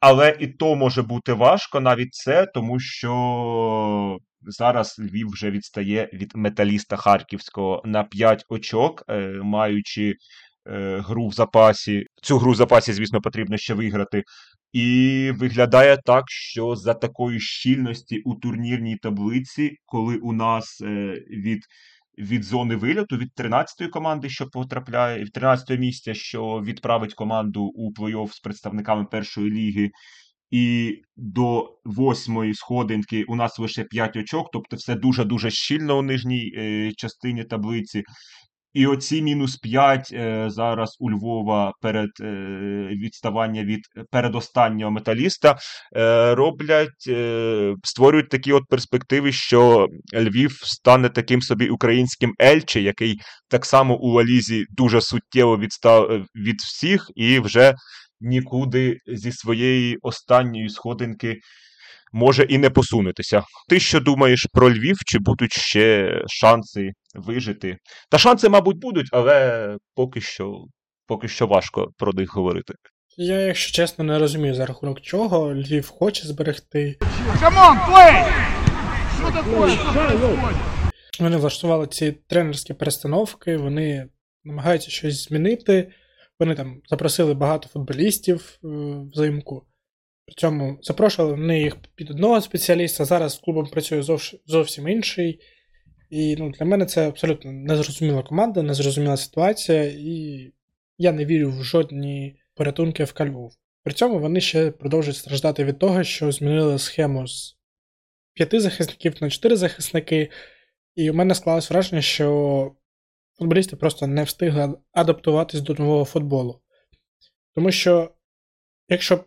Але і то може бути важко навіть це, тому що зараз Львів вже відстає від металіста Харківського на 5 очок, е, маючи е, гру в запасі. Цю гру в запасі, звісно, потрібно ще виграти. І виглядає так, що за такої щільності у турнірній таблиці, коли у нас е, від від зони вильоту, від 13-ї команди, що потрапляє, від 13-го місця, що відправить команду у плей-офф з представниками першої ліги. І до восьмої сходинки у нас лише 5 очок, тобто все дуже-дуже щільно у нижній е, частині таблиці. І оці мінус 5 е, зараз у Львова перед е, відставання від передостаннього металіста е, роблять, створюють такі от перспективи, що Львів стане таким собі українським Ельче, який так само у Валізі дуже суттєво відстав від всіх, і вже нікуди зі своєї останньої сходинки може і не посунутися. Ти що думаєш про Львів? Чи будуть ще шанси вижити? Та шанси, мабуть, будуть, але поки що поки що важко про них говорити. Я, якщо чесно, не розумію, за рахунок чого Львів хоче зберегти. Вони влаштували ці тренерські перестановки, вони намагаються щось змінити. Вони там запросили багато футболістів е, взимку. При цьому запрошували вони їх під одного спеціаліста. Зараз з клубом працює зовсім інший. І ну, для мене це абсолютно незрозуміла команда, незрозуміла ситуація, і я не вірю в жодні порятунки в Кальвов. При цьому вони ще продовжують страждати від того, що змінили схему з п'яти захисників на чотири захисники. І у мене склалось враження, що футболісти просто не встигли адаптуватись до нового футболу. Тому що, якщо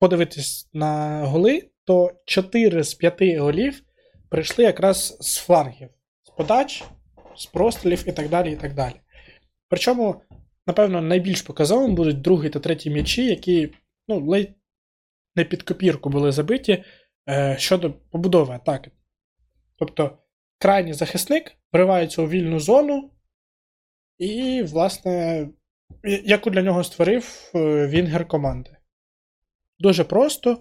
подивитись на голи, то 4 з 5 голів прийшли якраз з флангів, з подач, з прострілів і так далі. і так далі. Причому, напевно, найбільш показовим будуть другий та третій м'ячі, які ну, ледь не під копірку були забиті е, щодо побудови атаки. Тобто, крайній захисник вривається у вільну зону, і, власне, яку для нього створив е, Вінгер команди. Дуже просто.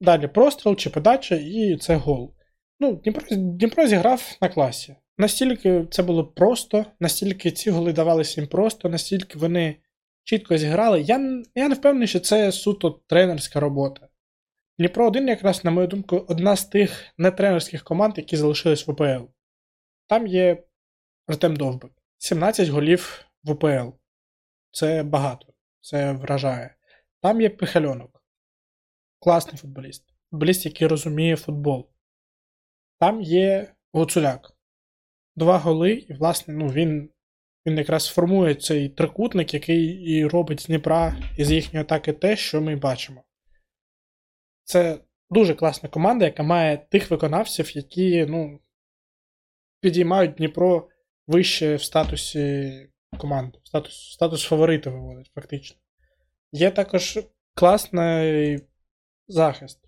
Далі простріл чи подача, і це гол. Ну, Дніпро, Дніпро зіграв на класі. Настільки це було просто, настільки ці голи давалися їм просто, настільки вони чітко зіграли. Я я не впевнений, що це суто тренерська робота. Дніпро 1, якраз, на мою думку, одна з тих нетренерських команд, які залишились в УПЛ. Там є Артем Довбик. 17 голів в УПЛ. Це багато. Це вражає. Там є Пихальонок класний футболіст. Футболіст, який розуміє футбол. Там є Гуцуляк. Два голи, і, власне, ну, він він якраз формує цей трикутник, який і робить з Дніпра із їхньої атаки те, що ми бачимо. Це дуже класна команда, яка має тих виконавців, які ну, підіймають Дніпро вище в статусі команди, статус статус фаворита виводить, фактично. Є також класний захист.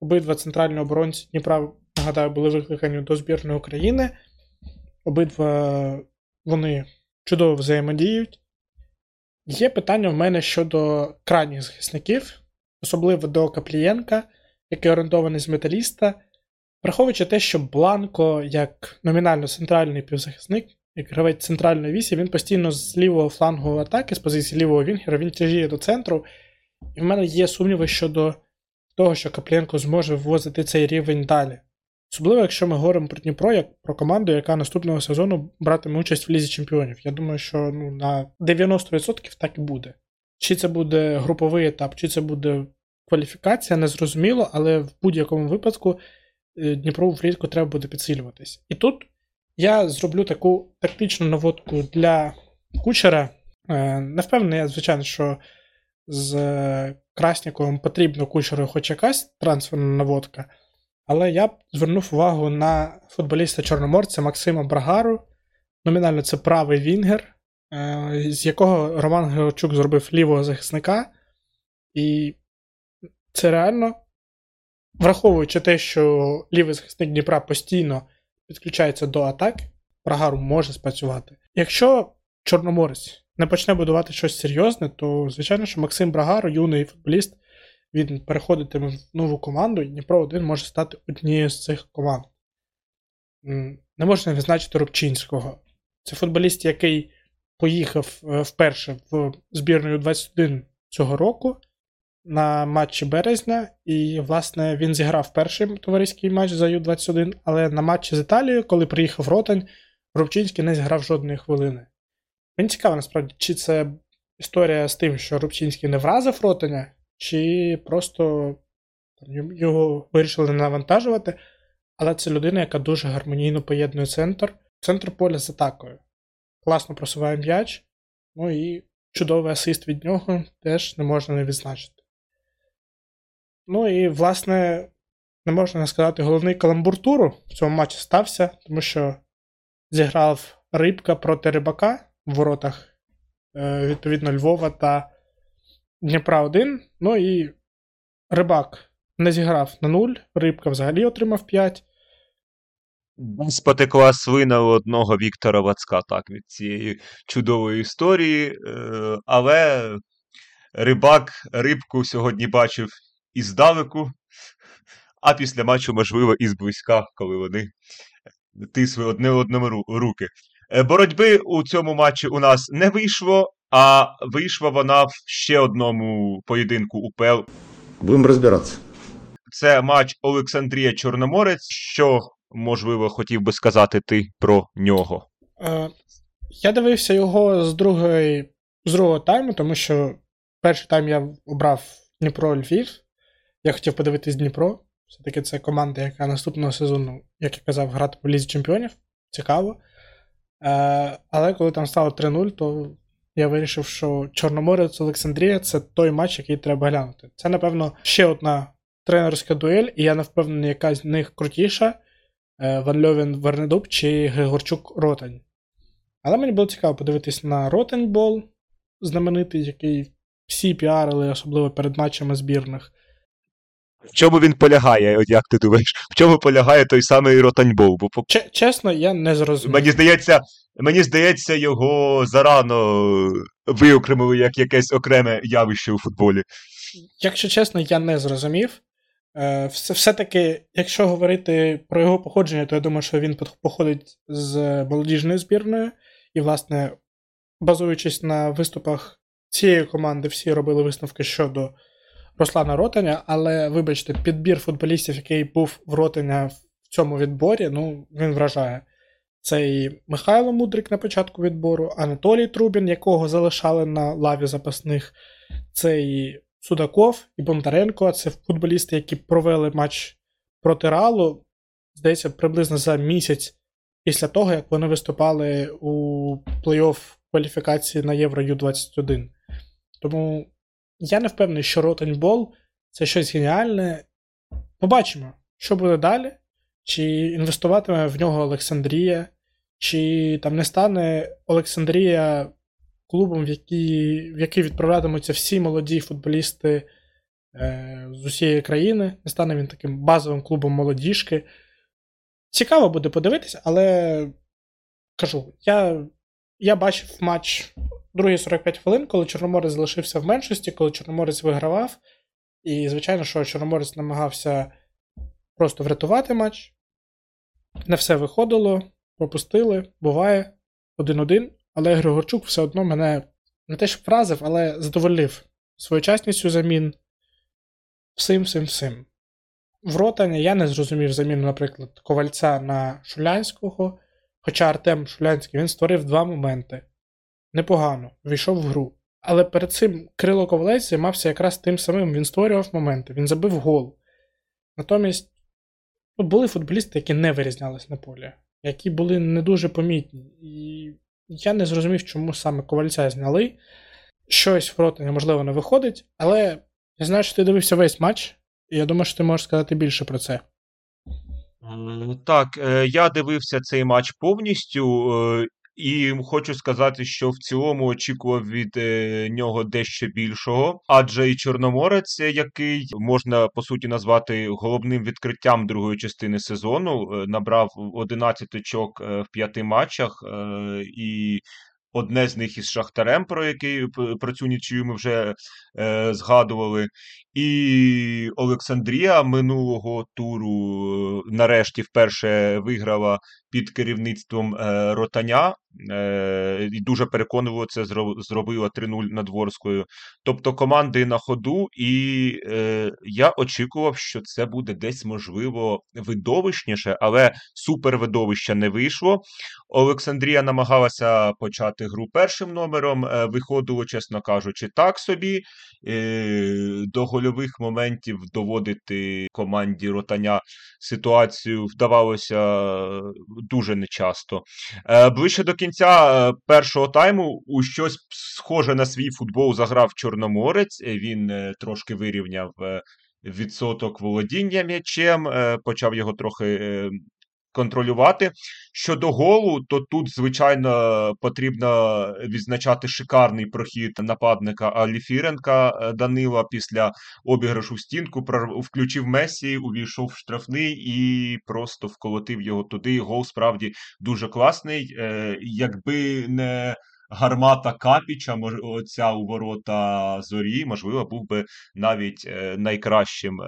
Обидва центральні оборонці Дніпра, нагадаю, були викликані до збірної України. Обидва вони чудово взаємодіють. Є питання в мене щодо крайніх захисників, особливо до Каплієнка, який орендований з металіста. Враховуючи те, що Бланко, як номінально центральний півзахисник, як гравець центральної вісі, він постійно з лівого флангу атаки, з позиції лівого вінгера, він тяжіє до центру. І в мене є сумніви щодо того, що Каплєнко зможе ввозити цей рівень далі. Особливо, якщо ми говоримо про Дніпро як про команду, яка наступного сезону братиме участь в Лізі Чемпіонів. Я думаю, що ну, на 90% так і буде. Чи це буде груповий етап, чи це буде кваліфікація, незрозуміло, але в будь-якому випадку е, Дніпру влітку треба буде підсилюватись. І тут я зроблю таку тактичну наводку для кучера. Е, Не впевнений, звичайно, що з е, Красніковим потрібно кучеру хоч якась трансферна наводка. Але я б звернув увагу на футболіста Чорноморця Максима Брагару. Номінально це правий Вінгер, е, з якого Роман Георчук зробив лівого захисника. І це реально, враховуючи те, що лівий захисник Дніпра постійно підключається до атаки, Брагару може спрацювати. Якщо Чорноморець не почне будувати щось серйозне, то звичайно, що Максим Брагар, юний футболіст, він переходитиме в нову команду, і Дніпро 1 може стати однією з цих команд. Не можна відзначити Рубчинського. Це футболіст, який поїхав е, вперше в збірну 21 цього року на матчі березня, і, власне, він зіграв перший товариський матч за Ю-21, але на матчі з Італією, коли приїхав Ротань, Рубчинський не зіграв жодної хвилини. Мені цікаво, насправді, чи це історія з тим, що Рубчинський не вразив Ротаня, чи просто його вирішили не навантажувати. Але це людина, яка дуже гармонійно поєднує центр, центр поля з атакою. Класно просуває м'яч, ну і чудовий асист від нього теж не можна не відзначити. Ну і, власне, не можна не сказати, головний каламбур туру в цьому матчі стався, тому що зіграв Рибка проти Рибака в воротах, е, відповідно, Львова та Дніпра 1. Ну і Рибак не зіграв на 0, Рибка взагалі отримав 5. Десь потекла свина у одного Віктора Вацка, так, від цієї чудової історії. Е, Але рибак рибку сьогодні бачив іздалеку, а після матчу, можливо, і зблизька, коли вони тисли одне одному руки. Е, Боротьби у цьому матчі у нас не вийшло, а вийшла вона в ще одному поєдинку УПЛ Будем разбираться. це матч Олександрія Чорноморець. Що, можливо, хотів би сказати ти про нього? Е, я дивився його з другої, з другого тайму, тому що перший тайм я обрав Дніпро Львів. Я хотів подивитись Дніпро. Все-таки це команда, яка наступного сезону, як я казав, грати в Лізі Чемпіонів. Цікаво. Е, але коли там стало 3-0, то я вирішив, що Чорноморець Олександрія це той матч, який треба глянути. Це, напевно, ще одна тренерська дуель, і я не впевнений, яка з них крутіша. е, Ван Леувен Вернидуб чи Григорчук Ротань. Але мені було цікаво подивитись на Ротаньбол, знаменитий, який всі піарили, особливо перед матчами збірних. В чому він полягає, от як ти думаєш? В чому полягає той самий Ротаньбол? Бо по- чесно, я не зрозумів. мені здається, мені здається, його зарано виокремили як якесь окреме явище у футболі. Якщо чесно, я не зрозумів. Е, все- Все-таки, якщо говорити про його походження, то я думаю, що він походить з молодіжної збірної. І, власне, базуючись на виступах цієї команди, всі робили висновки щодо Руслана Ротаня, але, вибачте, підбір футболістів, який був в Ротаня в цьому відборі, ну, він вражає. Це і Михайло Мудрик на початку відбору, Анатолій Трубін, якого залишали на лаві запасних, це і Судаков, і Бондаренко. Це футболісти, які провели матч проти Реалу, здається, приблизно за місяць після того, як вони виступали у плей-офф кваліфікації на Євро U-21. Тому я не впевнений, що Ротаньбол це щось геніальне. Побачимо, що буде далі. Чи інвестуватиме в нього Олександрія, чи там не стане Олександрія клубом, в який, в який відправлятимуться всі молоді футболісти е, з усієї країни. Не стане він таким базовим клубом молодіжки. Цікаво буде подивитися, але кажу, я, я бачив матч другі 45 хвилин, коли Чорноморець залишився в меншості, коли Чорноморець вигравав. І, звичайно, що Чорноморець намагався просто врятувати матч. Не все виходило, пропустили, буває 1-1, але Григорчук все одно мене не те, що вразив, але задовольнив своєчасністю замін, всім, всім, всім. В Ротані я не зрозумів заміну, наприклад, ковальця на Шулянського. Хоча Артем Шулянський він створив два моменти. Непогано, війшов в гру. Але перед цим Крило Ковалець займався якраз тим самим, він створював моменти, він забив гол. Натомість ну, були футболісти, які не вирізнялись на полі, які були не дуже помітні. І я не зрозумів, чому саме ковальця зняли. Щось в Ротані, можливо, не виходить, але я знаю, що ти дивився весь матч, і я думаю, що ти можеш сказати більше про це. Так, е, я дивився цей матч повністю. І хочу сказати, що в цілому очікував від е, нього дещо більшого, адже і Чорноморець, е, який можна по суті назвати головним відкриттям другої частини сезону, е, набрав 11 очок в п'яти матчах, і одне з них із Шахтарем, про який про цю нічию ми вже е, згадували. І Олександрія минулого туру е, нарешті вперше виграла під керівництвом е, Ротаня. Е, і дуже переконливо це зробила 3-0 над Ворською. Тобто команди на ходу, і я очікував, що це буде десь можливо видовищніше, але супервидовища не вийшло. Олександрія намагалася почати гру першим номером. Виходило, чесно кажучи, так собі. Е, До моментів доводити команді ротаня ситуацію вдавалося е, дуже нечасто. Е, Ближче до кінця е, першого тайму у щось схоже на свій футбол заграв Чорноморець. Він трошки вирівняв відсоток володіння м'ячем, почав його трохи контролювати. Щодо голу, то тут, звичайно, потрібно відзначати шикарний прохід нападника Аліфіренка е, Данила після обіграшу в стінку. Включив Месі, увійшов в штрафний і просто вколотив його туди. Гол справді дуже класний. Е, Якби не гармата Капіча, оця у ворота зорі, можливо, був би навіть е, найкращим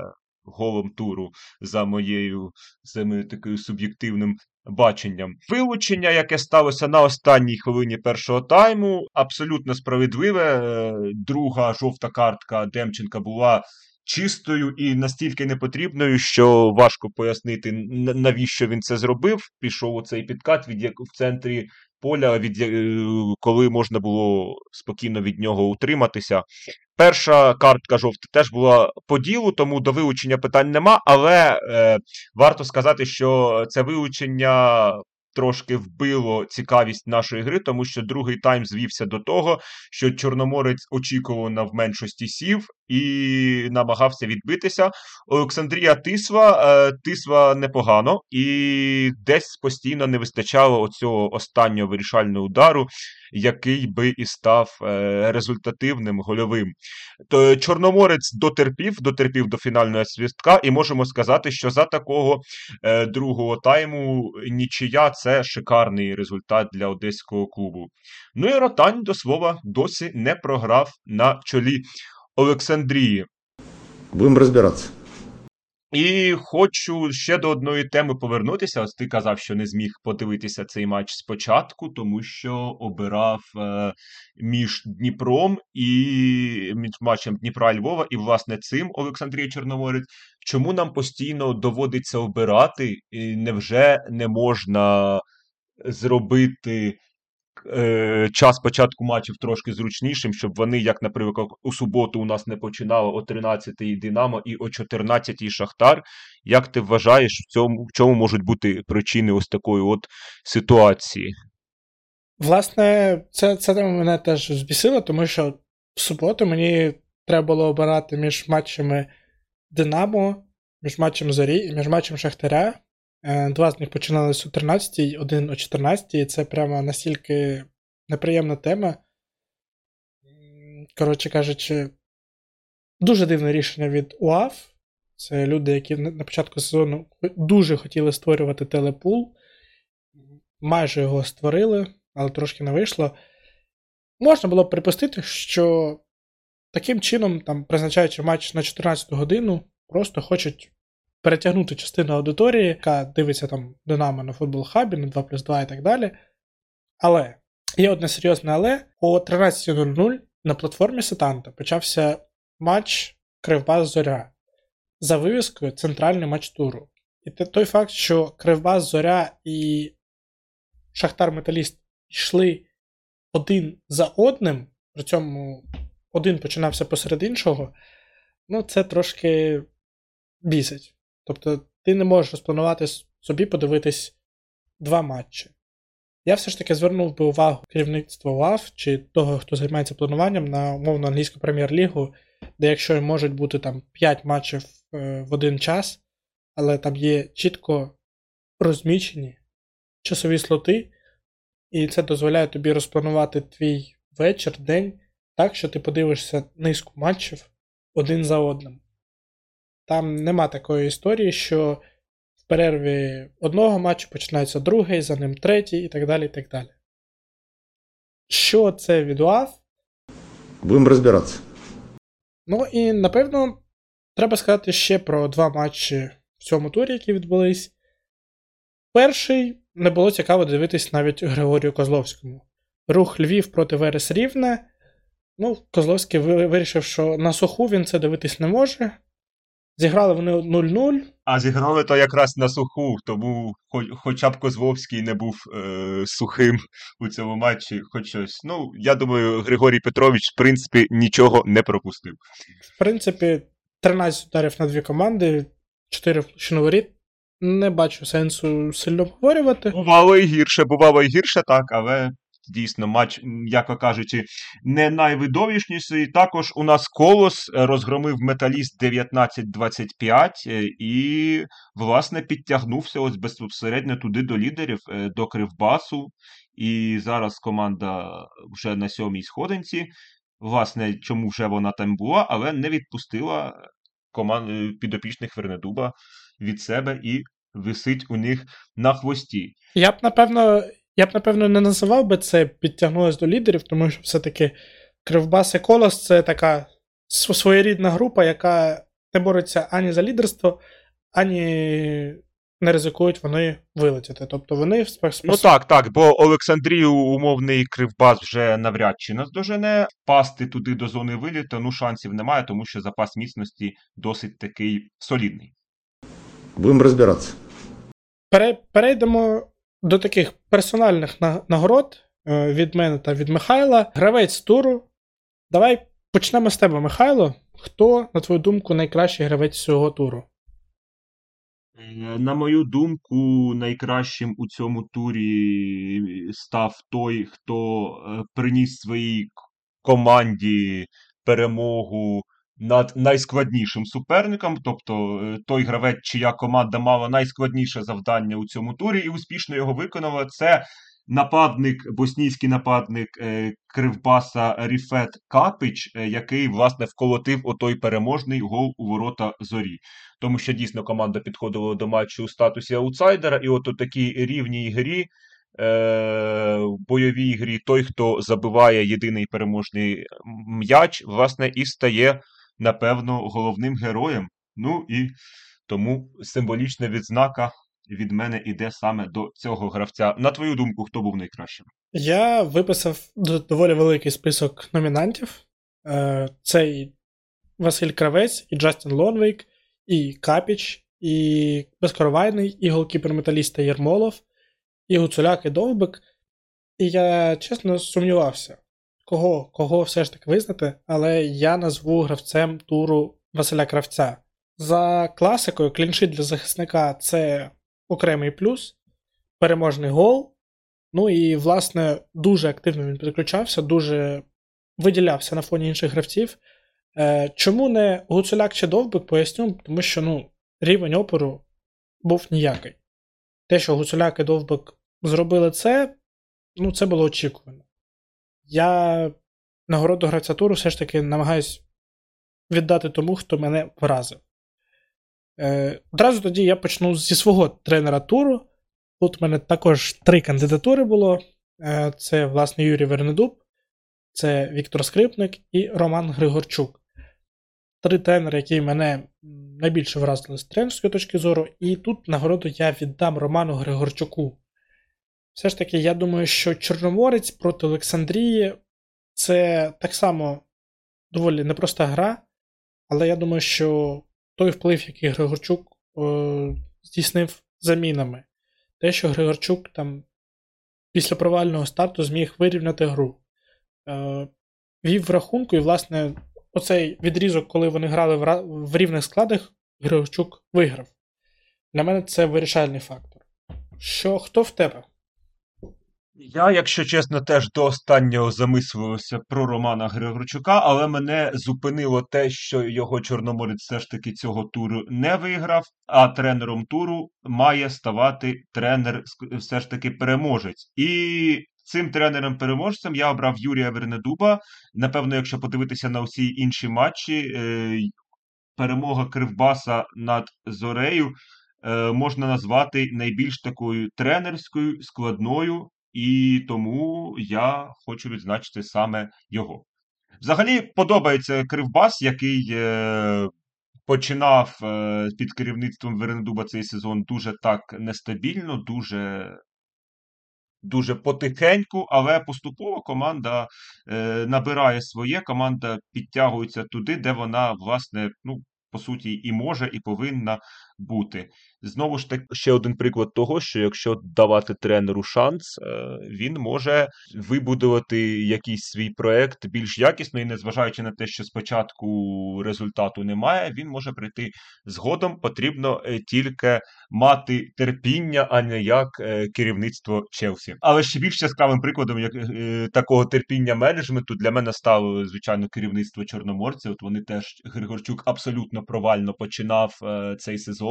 голом туру за моєю за моєю такою суб'єктивним баченням. Вилучення, яке сталося на останній хвилині першого тайму, абсолютно справедливе. Е, Друга жовта картка Демченка була. Чистою і настільки непотрібною, що важко пояснити, навіщо він це зробив. Пішов у цей підкат, від як в центрі поля, від е, коли можна було спокійно від нього утриматися. Перша картка жовта теж була по ділу, тому до вилучення питань нема, але е, варто сказати, що це вилучення трошки вбило цікавість нашої гри, тому що другий тайм звівся до того, що Чорноморець очікувано в меншості сів і намагався відбитися. Олександрія Тисва, е, Тисва непогано, і десь постійно не вистачало оцього останнього вирішального удару, який би і став е, результативним гольовим. То Чорноморець дотерпів, дотерпів до фінального свістка, і можемо сказати, що за такого е, другого тайму нічия це шикарний результат для одеського клубу. Ну і Ротань, до слова, досі не програв на чолі Олександрії. Будем разбираться. І хочу ще до одної теми повернутися. Ось ти казав, що не зміг подивитися цей матч спочатку, тому що обирав е, між Дніпром і між матчем Дніпра і Львова, і власне цим Олександрія Чорноморець. Чому нам постійно доводиться обирати? І невже не можна зробити е, час початку матчів трошки зручнішим, щоб вони, як, наприклад, у суботу у нас не починало о 13-й Динамо і о 14-й Шахтар. Як ти вважаєш, в цьому в чому можуть бути причини ось такої от ситуації? Власне, це, це мене теж збісила, тому що в суботу мені треба було обирати між матчами Динамо, між матчем Зорі і між матчем Шахтаря. Е, Два з них починалися о 13-й, один о 14-й, і це прямо настільки неприємна тема. Коротше кажучи, дуже дивне рішення від УАФ. Це люди, які на початку сезону дуже хотіли створювати телепул. Майже його створили, але трошки не вийшло. Можна було б припустити, що таким чином, там, призначаючи матч на 14 годину, просто хочуть перетягнути частину аудиторії, яка дивиться там Динамо на футбол хабі, на 2 плюс 2 і так далі. Але є одне серйозне але. О 13.00 на платформі Сетанта почався матч Кривбас Зоря. за вивіскою центральний матч туру. І той факт, що Кривбас, Зоря і Шахтар Металіст йшли один за одним, при цьому один починався посеред іншого, ну це трошки бісить. Тобто ти не можеш розпланувати собі подивитись два матчі. Я все ж таки звернув би увагу керівництва УАФ чи того, хто займається плануванням на умовно англійську прем'єр-лігу, де якщо можуть бути там 5 матчів е, в один час, але там є чітко розмічені часові слоти, і це дозволяє тобі розпланувати твій вечір, день так, що ти подивишся низку матчів один за одним. Там нема такої історії, що в перерві одного матчу починається другий, за ним третій і так далі. і так далі. Що це від УАФ? Будем разбираться. Ну і напевно треба сказати ще про два матчі в цьому турі, які відбулись. Перший не було цікаво дивитись навіть Григорію Козловському. Рух Львів проти Верес Рівне. Ну, Козловський вирішив, що на суху він це дивитись не може. Зіграли вони 0-0. А зіграли то якраз на суху, тому хоч, хоча б Козловський не був е, сухим у цьому матчі, хоч щось. Ну, я думаю, Григорій Петрович, в принципі, нічого не пропустив. В принципі, 13 ударів на дві команди, 4 в воріт. Не бачу сенсу сильно обговорювати. Бувало і гірше, бувало і гірше, так, але дійсно матч, м'яко кажучи, не найвидовішніший. Також у нас колос е, розгромив металіст 19-25 е, і, власне, підтягнувся ось безпосередньо туди до лідерів, е, до Кривбасу. І зараз команда вже на сьомій сходинці. Власне, чому вже вона там була, але не відпустила команд підопічних Вернедуба від себе і висить у них на хвості. Я б, напевно, я б, напевно, не називав би це підтягнулось до лідерів, тому що все-таки Кривбас і Колос це така своєрідна група, яка не бореться ані за лідерство, ані не ризикують вони вилетіти. Тобто вони спос... Ну так, так, бо Олександрію умовний Кривбас вже навряд чи наздожене. Пасти туди до зони виліту, ну шансів немає, тому що запас міцності досить такий солідний. Будемо розбиратися. Перейдемо до таких персональних нагород е, від мене та від Михайла. Гравець туру. Давай почнемо з тебе, Михайло. Хто, на твою думку, найкращий гравець цього туру? Е, на мою думку, найкращим у цьому турі став той, хто е, приніс своїй команді перемогу над найскладнішим суперником, тобто е, той гравець, чия команда мала найскладніше завдання у цьому турі, і успішно його виконала. Це нападник, боснійський нападник е, Кривбаса Ріфет Капич, е, який, власне, вколотив отой переможний гол у ворота зорі. Тому що дійсно команда підходила до матчу у статусі аутсайдера, і от у такій рівній грі. В бойовій грі той, хто забиває єдиний переможний м'яч, власне, і стає напевно, головним героєм. Ну і тому символічна відзнака від мене іде саме до цього гравця. На твою думку, хто був найкращим? Я виписав доволі великий список номінантів. Е, це і Василь Кравець, і Джастін Лонвейк, і Капіч, і Безкоровайний, і голкіпер металіста Єрмолов, і Гуцуляк, і Довбик. І я чесно сумнівався, кого кого все ж таки визнати, але я назву гравцем туру Василя Кравця. За класикою, кліншит для захисника це окремий плюс, переможний гол. Ну і, власне, дуже активно він підключався, дуже виділявся на фоні інших гравців. Е, Чому не Гуцуляк чи Довбик, поясню, тому що ну, рівень опору був ніякий. Те, що Гуцуляк і Довбик зробили це, ну, це було очікувано я нагороду гравця туру все ж таки намагаюсь віддати тому, хто мене вразив. Е, Одразу тоді я почну зі свого тренера туру. Тут в мене також три кандидатури було: Е, це, власне, Юрій Вернедуб, це Віктор Скрипник і Роман Григорчук. Три тренери, які мене найбільше вразили з тренерської точки зору, і тут нагороду я віддам Роману Григорчуку. Все ж таки, я думаю, що Чорноморець проти Олександрії це так само доволі непроста гра, але я думаю, що той вплив, який Григорчук о, здійснив замінами. Те, що Григорчук там після провального старту зміг вирівняти гру. Е, Вів в рахунку, і, власне, оцей відрізок, коли вони грали в, в рівних складах, Григорчук виграв. Для мене це вирішальний фактор. Що хто в тебе? Я, якщо чесно, теж до останнього замислювався про Романа Григорчука, але мене зупинило те, що його Чорноморець все ж таки цього туру не виграв, а тренером туру має ставати тренер, все ж таки переможець. І цим тренером-переможцем я обрав Юрія Вернедуба. Напевно, якщо подивитися на усі інші матчі, е, перемога Кривбаса над Зорею е, можна назвати найбільш такою тренерською, складною, і тому я хочу відзначити саме його. Взагалі подобається Кривбас, який е, починав е, під керівництвом Вернедуба цей сезон дуже так нестабільно, дуже. Дуже потихеньку, але поступово команда е, набирає своє, команда підтягується туди, де вона, власне, ну, по суті, і може, і повинна бути. Знову ж таки, ще один приклад того, що якщо давати тренеру шанс, е, він може вибудувати якийсь свій проект більш якісно, і незважаючи на те, що спочатку результату немає, він може прийти згодом. Потрібно е, тільки мати терпіння, а не як е, керівництво Челсі. Але ще більш яскравим прикладом як, такого терпіння менеджменту для мене стало, звичайно, керівництво Чорноморця. От вони теж Григорчук абсолютно провально починав цей сезон.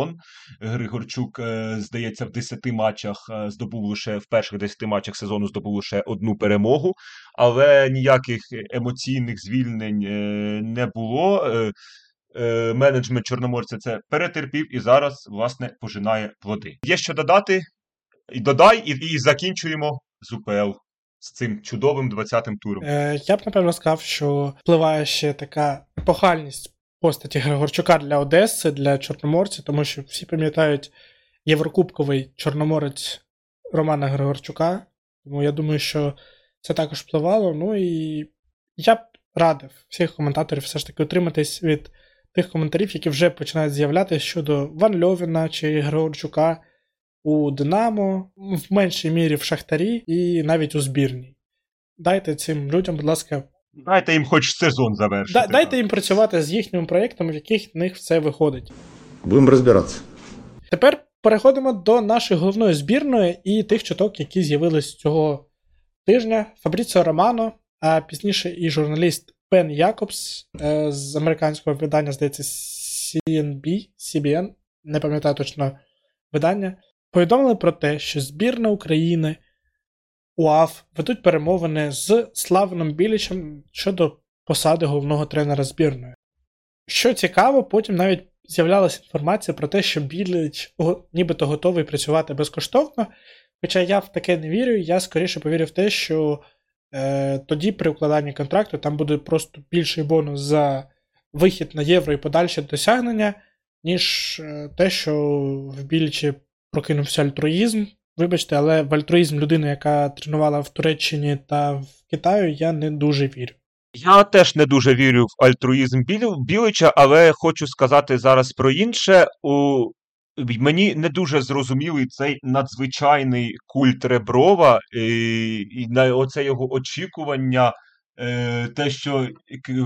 Григорчук, е, здається, в 10 матчах е, здобув лише в перших 10 матчах сезону здобув лише одну перемогу, але ніяких емоційних звільнень е, не було. Менеджмент Чорноморця це перетерпів і зараз, власне, пожинає плоди. Є що додати? І додай, і, і закінчуємо з УПЛ з цим чудовим 20-м туром. Е, я б напевно сказав, що впливає ще така епохальність постаті Григорчука для Одеси, для Чорноморця, тому що всі пам'ятають Єврокубковий Чорноморець Романа Григорчука. Тому я думаю, що це також впливало. Ну і я б радив всіх коментаторів все ж таки утриматись від тих коментарів, які вже починають з'являтися щодо Ван Льовіна чи Григорчука у Динамо, в меншій мірі в Шахтарі і навіть у збірній. Дайте цим людям, будь ласка, Дайте їм хоч сезон завершити. Да, дайте їм працювати з їхніми проєктами, в яких в них все виходить. Будем разбираться. Тепер переходимо до нашої головної збірної і тих чуток, які з'явились цього тижня. Фабріціо Романо, а пізніше і журналіст Бен Якобс е, з американського видання, здається, CNB, CBN, не пам'ятаю точно видання, повідомили про те, що збірна України УАФ ведуть перемовини з Славеном Білічем щодо посади головного тренера збірної. Що цікаво, потім навіть з'являлася інформація про те, що Біліч нібито готовий працювати безкоштовно. Хоча я в таке не вірю, я скоріше повірю в те, що е, тоді при укладанні контракту там буде просто більший бонус за вихід на євро і подальші досягнення, ніж е, те, що в Білічі прокинувся альтруїзм. Вибачте, але в альтруїзм людини, яка тренувала в Туреччині та в Китаю, я не дуже вірю. Я теж не дуже вірю в альтруїзм Білича, але хочу сказати зараз про інше. У... Мені не дуже зрозумілий цей надзвичайний культ Реброва і, і на оце його очікування, те, що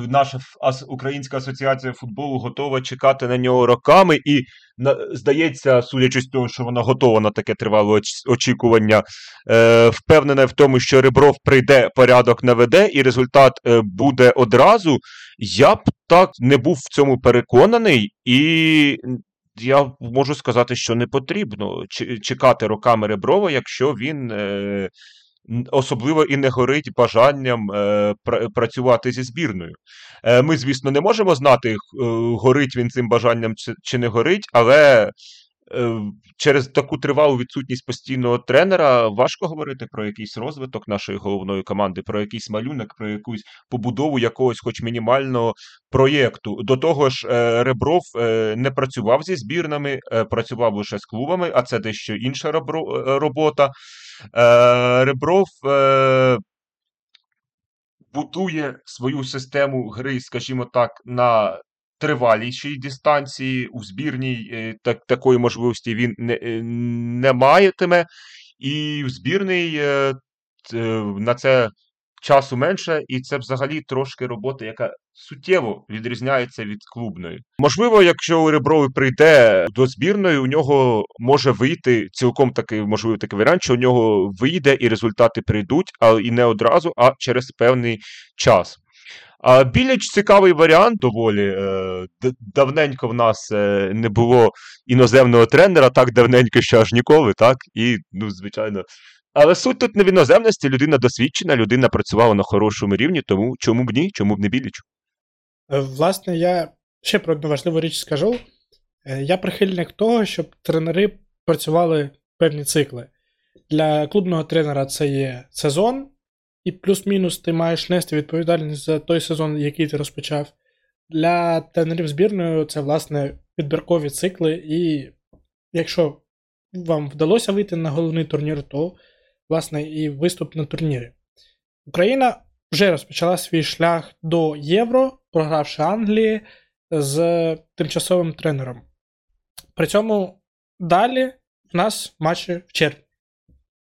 наша Українська асоціація футболу готова чекати на нього роками, і здається, судячи з того, що вона готова на таке тривале очікування, е, впевнена в тому, що Ребров прийде, порядок наведе, і результат е, буде одразу. Я б так не був в цьому переконаний, і я можу сказати, що не потрібно чекати роками Реброва, якщо він. Е, Особливо і не горить бажанням е, пра- працювати зі збірною. Е, ми, звісно, не можемо знати, е, горить він цим бажанням чи, чи не горить, але е, через таку тривалу відсутність постійного тренера важко говорити про якийсь розвиток нашої головної команди, про якийсь малюнок, про якусь побудову якогось, хоч мінімального проєкту. До того ж, е, Ребров е, не працював зі збірнами, е, працював лише з клубами, а це дещо інша робро- е, робота. Е, Ребров е, будує свою систему гри, скажімо так, на тривалішій дистанції, у збірній е, так, такої можливості він не, е, не маятиме, і в збірний е, на це часу менше, і це взагалі трошки робота, яка суттєво відрізняється від клубної. Можливо, якщо Ребровий прийде до збірної, у нього може вийти цілком такий можливий такий варіант, що у нього вийде і результати прийдуть, але і не одразу, а через певний час. А Біліч цікавий варіант доволі. Е, давненько в нас е, не було іноземного тренера, так давненько, що аж ніколи, так? І, ну, звичайно. Але суть тут не в іноземності, людина досвідчена, людина працювала на хорошому рівні, тому чому б ні, чому б не Біліч? Е, Власне, я ще про одну важливу річ скажу. Е, Я прихильник того, щоб тренери працювали певні цикли. Для клубного тренера це є сезон, і плюс-мінус ти маєш нести відповідальність за той сезон, який ти розпочав. Для тренерів збірної це, власне, відбіркові цикли, і якщо вам вдалося вийти на головний турнір, то, власне, і виступ на турнірі. Україна вже розпочала свій шлях до Євро, програвши Англії з тимчасовим тренером. При цьому далі в нас матчі в червні.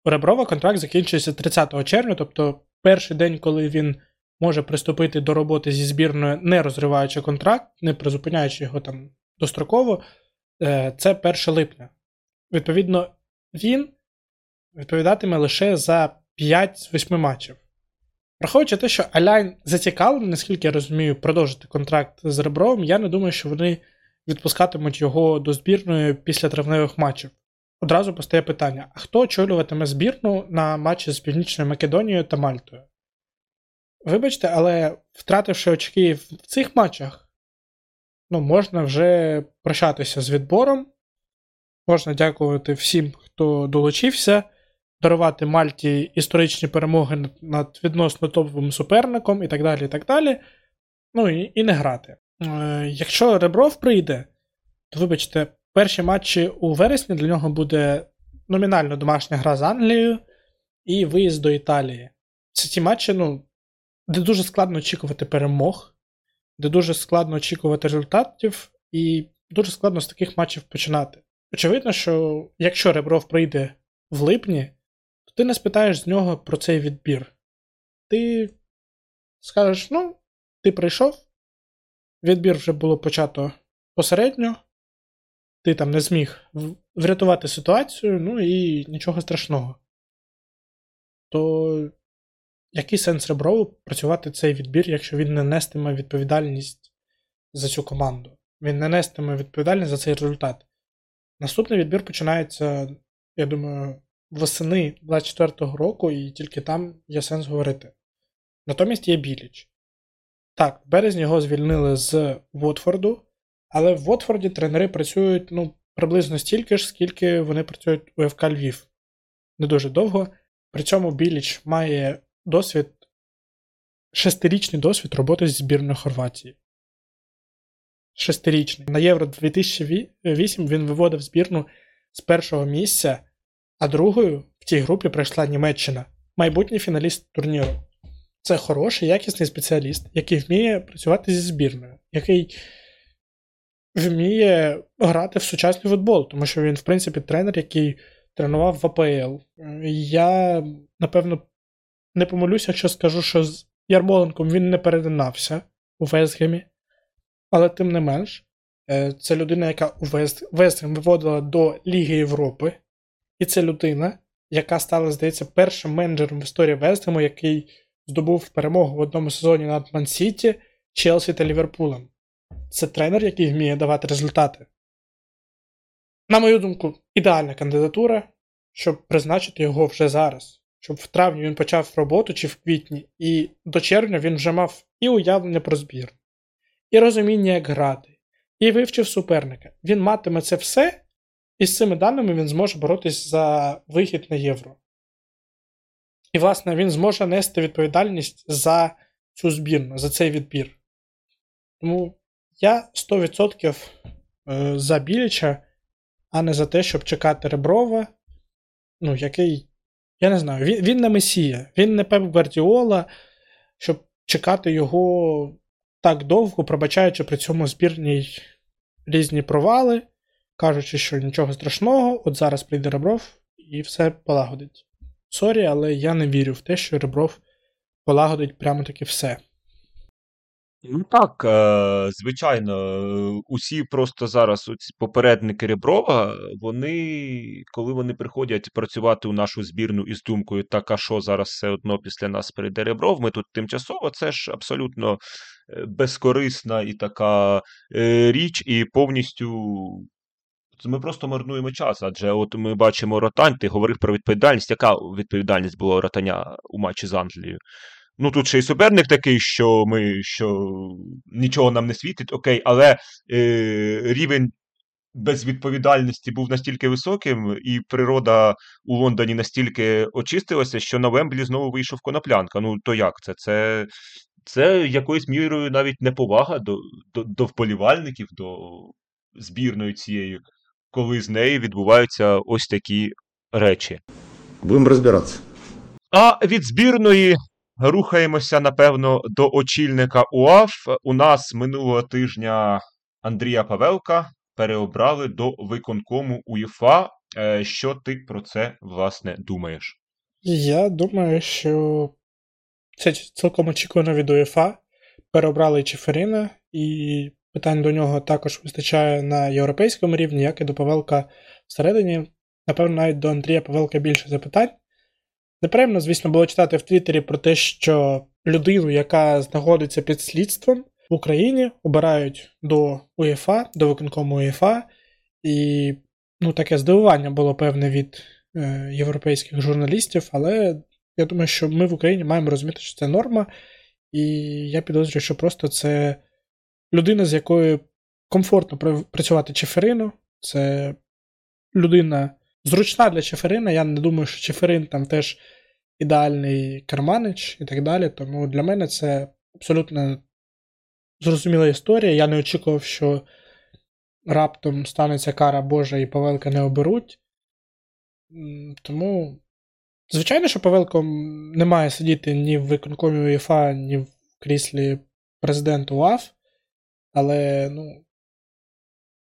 У Реброва контракт закінчується 30 червня, тобто перший день, коли він може приступити до роботи зі збірною, не розриваючи контракт, не призупиняючи його там достроково, е, це 1 липня. Відповідно, він відповідатиме лише за 5 з 8 матчів. Враховуючи те, що Аляйн зацікавлений, наскільки я розумію, продовжити контракт з Ребровим, я не думаю, що вони відпускатимуть його до збірної після травневих матчів. Одразу постає питання: а хто очолюватиме збірну на матчі з Північною Македонією та Мальтою? Вибачте, але втративши очки в цих матчах, ну, можна вже прощатися з відбором. Можна дякувати всім, хто долучився, дарувати Мальті історичні перемоги над- відносно топовим суперником і так далі. і так далі. Ну і, і не грати. Е, якщо Ребров прийде, то вибачте, перші матчі у вересні для нього буде номінально домашня гра з Англією і виїзд до Італії. Це ті матчі, ну, де дуже складно очікувати перемог, де дуже складно очікувати результатів, і дуже складно з таких матчів починати. Очевидно, що якщо Ребров прийде в липні, то ти не спитаєш з нього про цей відбір. Ти скажеш: ну, ти прийшов, відбір вже було почато посередньо, ти там не зміг врятувати ситуацію, ну і нічого страшного. То який сенс Реброву працювати цей відбір, якщо він не нестиме відповідальність за цю команду? Він не нестиме відповідальність за цей результат. Наступний відбір починається, я думаю, восени 24-го року, і тільки там є сенс говорити. Натомість є Біліч. Так, в березні його звільнили з Вотфорду, але в Вотфорді тренери працюють ну, приблизно стільки ж, скільки вони працюють у ФК Львів. Не дуже довго. При цьому Біліч має досвід, шестирічний досвід роботи зі збірною Хорватії. Шестирічний. На Євро 2008 він виводив збірну з першого місця, а другою в тій групі прийшла Німеччина, майбутній фіналіст турніру. Це хороший, якісний спеціаліст, який вміє працювати зі збірною, який вміє грати в сучасний футбол, тому що він, в принципі, тренер, який тренував в АПЛ. Я, напевно, не помилюся, якщо скажу, що з Ярмоленком він не перетинався у Вестгемі, але тим не менш, е, це людина, яка у Вест... Вестгем виводила до Ліги Європи, і це людина, яка стала, здається, першим менеджером в історії Вестгему, який здобув перемогу в одному сезоні над Ман-Сіті, Челсі та Ліверпулем. Це тренер, який вміє давати результати. На мою думку, ідеальна кандидатура, щоб призначити його вже зараз. Щоб в травні він почав роботу чи в квітні, і до червня він вже мав і уявлення про збір, і розуміння, як грати, і вивчив суперника. Він матиме це все, і з цими даними він зможе боротись за вихід на євро. І, власне, він зможе нести відповідальність за цю збірну, за цей відбір. Тому я 100% е, за Біліча, а не за те, щоб чекати Реброва, ну, який, я не знаю, він, він не Месія, він не Пеп Гвардіола, щоб чекати його так довго, пробачаючи при цьому збірній різні провали, кажучи, що нічого страшного, от зараз прийде Ребров і все полагодить. Сорі, але я не вірю в те, що Ребров полагодить прямо таки все. Ну так, е, звичайно, усі просто зараз оці попередники Реброва, вони, коли вони приходять працювати у нашу збірну із думкою, так а що зараз все одно після нас прийде Ребров, ми тут тимчасово, це ж абсолютно е, безкорисна і така е, річ, і повністю ми просто марнуємо час. Адже от ми бачимо ротань, ти говорив про відповідальність. Яка відповідальність була у ротаня у матчі з Англією? Ну тут ще й суперник такий, що ми що нічого нам не світить, окей, але е, рівень безвідповідальності був настільки високим, і природа у Лондоні настільки очистилася, що на Вемблі знову вийшов коноплянка. Ну то як це? Це це якоюсь мірою навіть неповага до, до, до вболівальників, до збірної цієї, коли з неї відбуваються ось такі речі. Будем разбираться. А від збірної рухаємося, напевно, до очільника УАФ. У нас минулого тижня Андрія Павелка переобрали до виконкому УЄФА. Е, Що ти про це, власне, думаєш? Я думаю, що це цілком очікувано від УЄФА. Переобрали Чеферіна, і питань до нього також вистачає на європейському рівні, як і до Павелка всередині. Напевно, навіть до Андрія Павелка більше запитань. Неприємно, звісно, було читати в Твіттері про те, що людину, яка знаходиться під слідством в Україні, обирають до УЄФА, до виконкому УЄФА, і ну, таке здивування було певне від е, європейських журналістів, але я думаю, що ми в Україні маємо розуміти, що це норма, і я підозрюю, що просто це людина, з якою комфортно працювати Чеферину, це людина зручна для Чеферина. Я не думаю, що Чеферин там теж ідеальний керманич і так далі. Тому для мене це абсолютно зрозуміла історія. Я не очікував, що раптом станеться кара Божа і Павелка не оберуть. Тому, звичайно, що Павелко не має сидіти ні в виконкомі УЄФА, ні в кріслі президента УАФ. Але, ну,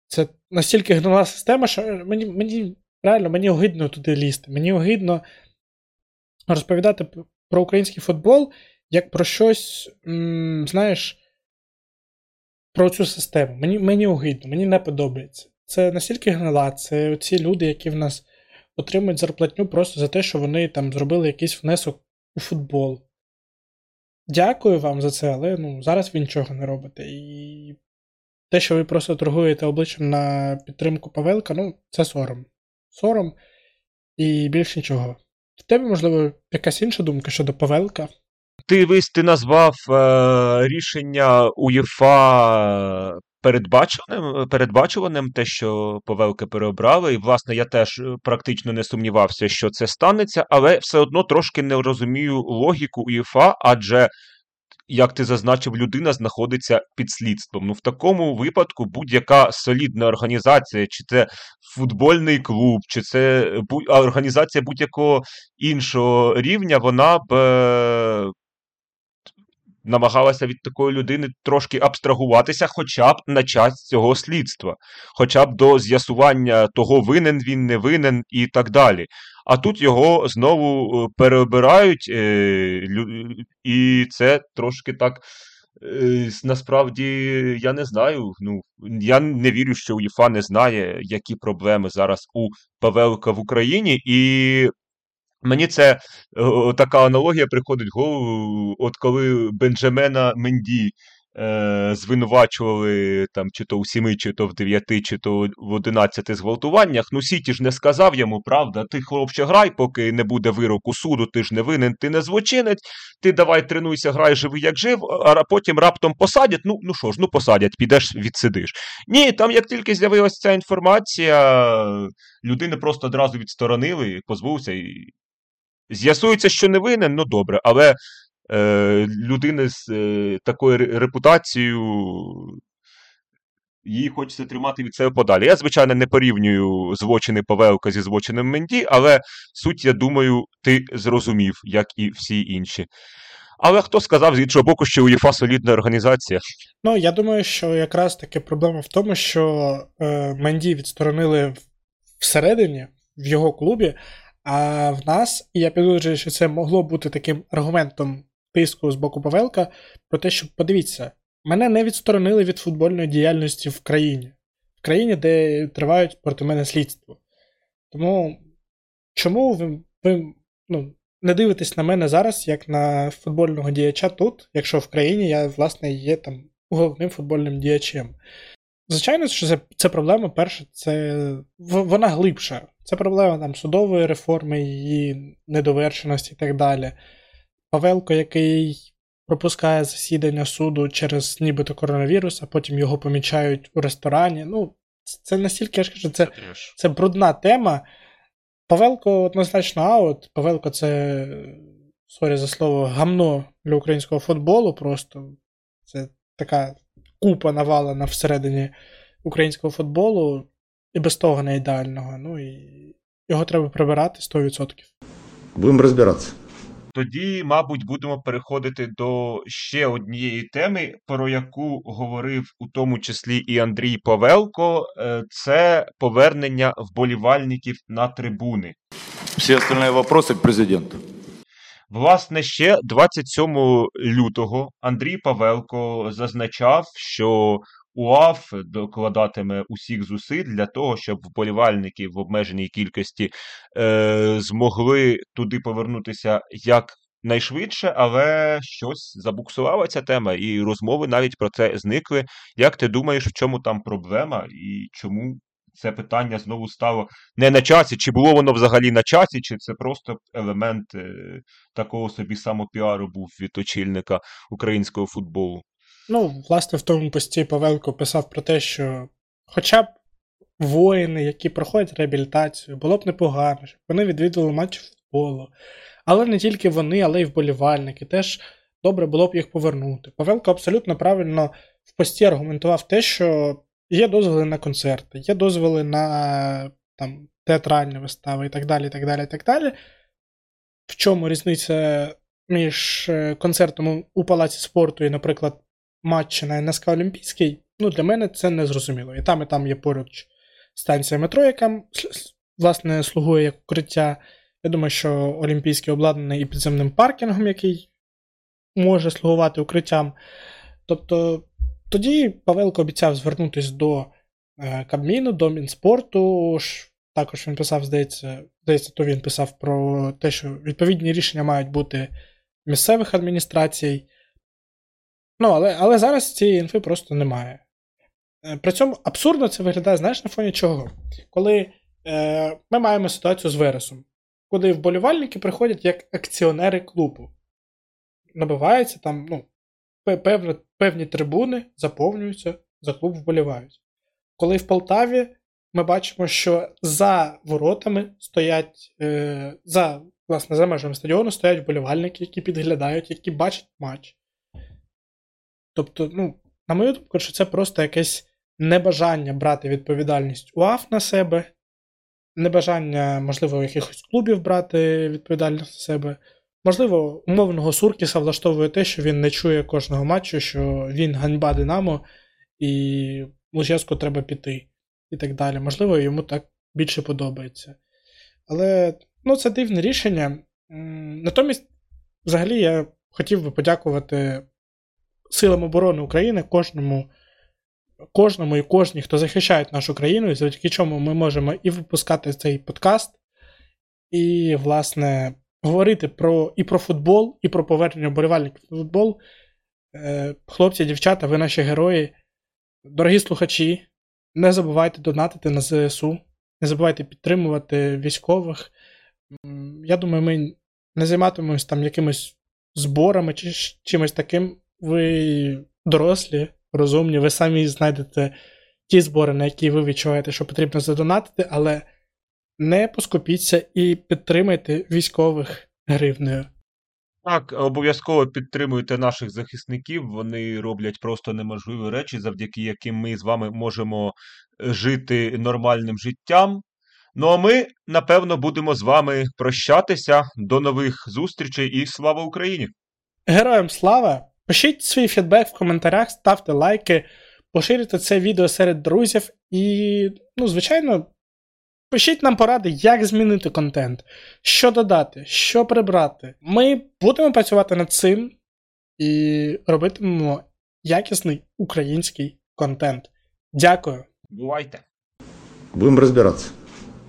це настільки гнила система, що мені мені реально мені огидно туди лізти. Мені огидно розповідати про український футбол як про щось, знаєш, про цю систему. Мені мені огидно, мені не подобається. Це настільки гнила, це ці люди, які в нас отримують зарплатню просто за те, що вони там зробили якийсь внесок у футбол. Дякую вам за це, але ну, зараз ви нічого не робите. І те, що ви просто торгуєте обличчям на підтримку Павелка, ну, це сором. Сором і більш нічого. В тебе, можливо, якась інша думка щодо Павелка? Ти ти назвав е, рішення УЄФА передбаченим, передбачуваним, те, що Павелка переобрали. І, власне, я теж е, практично не сумнівався, що це станеться, але все одно трошки не розумію логіку УЄФА, адже як ти зазначив, людина знаходиться під слідством. Ну, в такому випадку будь-яка солідна організація, чи це футбольний клуб, чи це організація будь-якого іншого рівня, вона б. Намагалася від такої людини трошки абстрагуватися, хоча б на час цього слідства, хоча б до з'ясування того, винен він, не винен і так далі а тут його знову е, переобирають, е, і це трошки так. Е, насправді я не знаю. Ну я не вірю, що УЄФА не знає, які проблеми зараз у Павелка в Україні, і мені це така аналогія приходить в голову. От коли Бенджамена Менді е, звинувачували там чи то у сіми, чи то в дев'яти, чи то в одинадцяти зґвалтуваннях. Ну, Сіті ж не сказав йому, правда, ти, хлопче, грай, поки не буде вироку суду, ти ж не винен, ти не злочинець, ти давай тренуйся, грай, живи, як жив, а потім раптом посадять. Ну ну що ж, ну посадять, підеш, відсидиш. Ні, там як тільки з'явилася ця інформація, людини просто одразу відсторонили, позбувся і. З'ясується, що не винен, ну добре, але е, людини з е, такою репутацією. Її хочеться тримати від себе подалі. Я, звичайно, не порівнюю злочини Павелка зі злочином Менді, але суть, я думаю, ти зрозумів, як і всі інші. Але хто сказав з іншого боку, що УЄФА солідна організація? Ну, я думаю, що якраз таки проблема в тому, що е, Менді відсторонили всередині, в його клубі, а в нас, і я підозрюю, що це могло бути таким аргументом тиску з боку Павелка, про те, що подивіться, мене не відсторонили від футбольної діяльності в країні, в країні, де тривають проти мене слідство. Тому чому ви, ви ну, не дивитесь на мене зараз, як на футбольного діяча тут, якщо в країні я, власне, є там головним футбольним діячем? Звичайно, що це це проблема. Перша, це вона глибша. Це проблема там судової реформи, її недовершеності і так далі. Павелко, який пропускає засідання суду через нібито коронавірус, а потім його помічають у ресторані. Ну, це настільки я ж кажу, це, це брудна тема. Павелко однозначно аут. Павелко це, сорі за слово, гамно для українського футболу. Просто це така купа навалена всередині українського футболу, і без того не ідеального. Ну і його треба прибирати 100%. Будемо розбиратися. Тоді, мабуть, будемо переходити до ще однієї теми, про яку говорив у тому числі і Андрій Павелко. Е, це повернення вболівальників на трибуни. Всі остальні питання к президенту. Власне, ще 27 лютого Андрій Павелко зазначав, що УАФ докладатиме усіх зусиль для того, щоб вболівальники в обмеженій кількості е, змогли туди повернутися як найшвидше, але щось забуксувала ця тема, і розмови навіть про це зникли. Як ти думаєш, в чому там проблема і чому це питання знову стало не на часі, чи було воно взагалі на часі, чи це просто елемент е, такого собі самопіару був від очільника українського футболу? Ну, власне, в тому пості Павелко писав про те, що хоча б воїни, які проходять реабілітацію, було б непогано, щоб вони відвідували матч футболу. Але не тільки вони, але й вболівальники. Теж добре було б їх повернути. Павелко абсолютно правильно в пості аргументував те, що Є дозволи на концерти, є дозволи на там, театральні вистави і так далі. і так далі, і так далі. В чому різниця між е, концертом у Палаці спорту і, наприклад, матчі на НСК Олімпійський? Ну, для мене це не зрозуміло. І там, і там є поруч станція метро, яка, власне, слугує як укриття. Я думаю, що Олімпійський обладнаний і підземним паркінгом, який може слугувати укриттям. Тобто тоді Павелко обіцяв звернутися до е, Кабміну, до Мінспорту. Також він писав, здається, здається, то він писав про те, що відповідні рішення мають бути місцевих адміністрацій. Ну, але але зараз цієї інфи просто немає. Е, при цьому абсурдно це виглядає, знаєш, на фоні чого? Коли е, ми маємо ситуацію з Вересом, куди вболівальники приходять як акціонери клубу. Набиваються там, ну, певні, певні трибуни заповнюються, за клуб вболівають. Коли в Полтаві ми бачимо, що за воротами стоять, е, за власне, за межами стадіону стоять вболівальники, які підглядають, які бачать матч. Тобто, ну, на мою думку, що це просто якесь небажання брати відповідальність УАФ на себе, небажання, можливо, якихось клубів брати відповідальність на себе. Можливо, умовного Суркіса влаштовує те, що він не чує кожного матчу, що він ганьба Динамо, і Луческу треба піти, і так далі. Можливо, йому так більше подобається. Але ну, це дивне рішення. Натомість, взагалі, я хотів би подякувати Силам оборони України, кожному кожному і кожній, хто захищає нашу країну, і завдяки чому ми можемо і випускати цей подкаст, і, власне говорити про і про футбол, і про повернення вболівальників в футбол. Е, хлопці, дівчата, ви наші герої. Дорогі слухачі, не забувайте донатити на ЗСУ, не забувайте підтримувати військових. Я думаю, ми не займатимемось там якимись зборами чи чимось таким. Ви дорослі, розумні, ви самі знайдете ті збори, на які ви відчуваєте, що потрібно задонатити, але не поскупіться і підтримайте військових гривнею. Так, обов'язково підтримуйте наших захисників. Вони роблять просто неможливі речі, завдяки яким ми з вами можемо е, жити нормальним життям. Ну а ми, напевно, будемо з вами прощатися. До нових зустрічей і слава Україні! Героям слава! Пишіть свій фідбек в коментарях, ставте лайки, поширюйте це відео серед друзів і, ну, звичайно, пишіть нам поради, як змінити контент, що додати, що прибрати. Ми будемо працювати над цим і робитимемо якісний український контент. Дякую. Бувайте. Будем разбираться.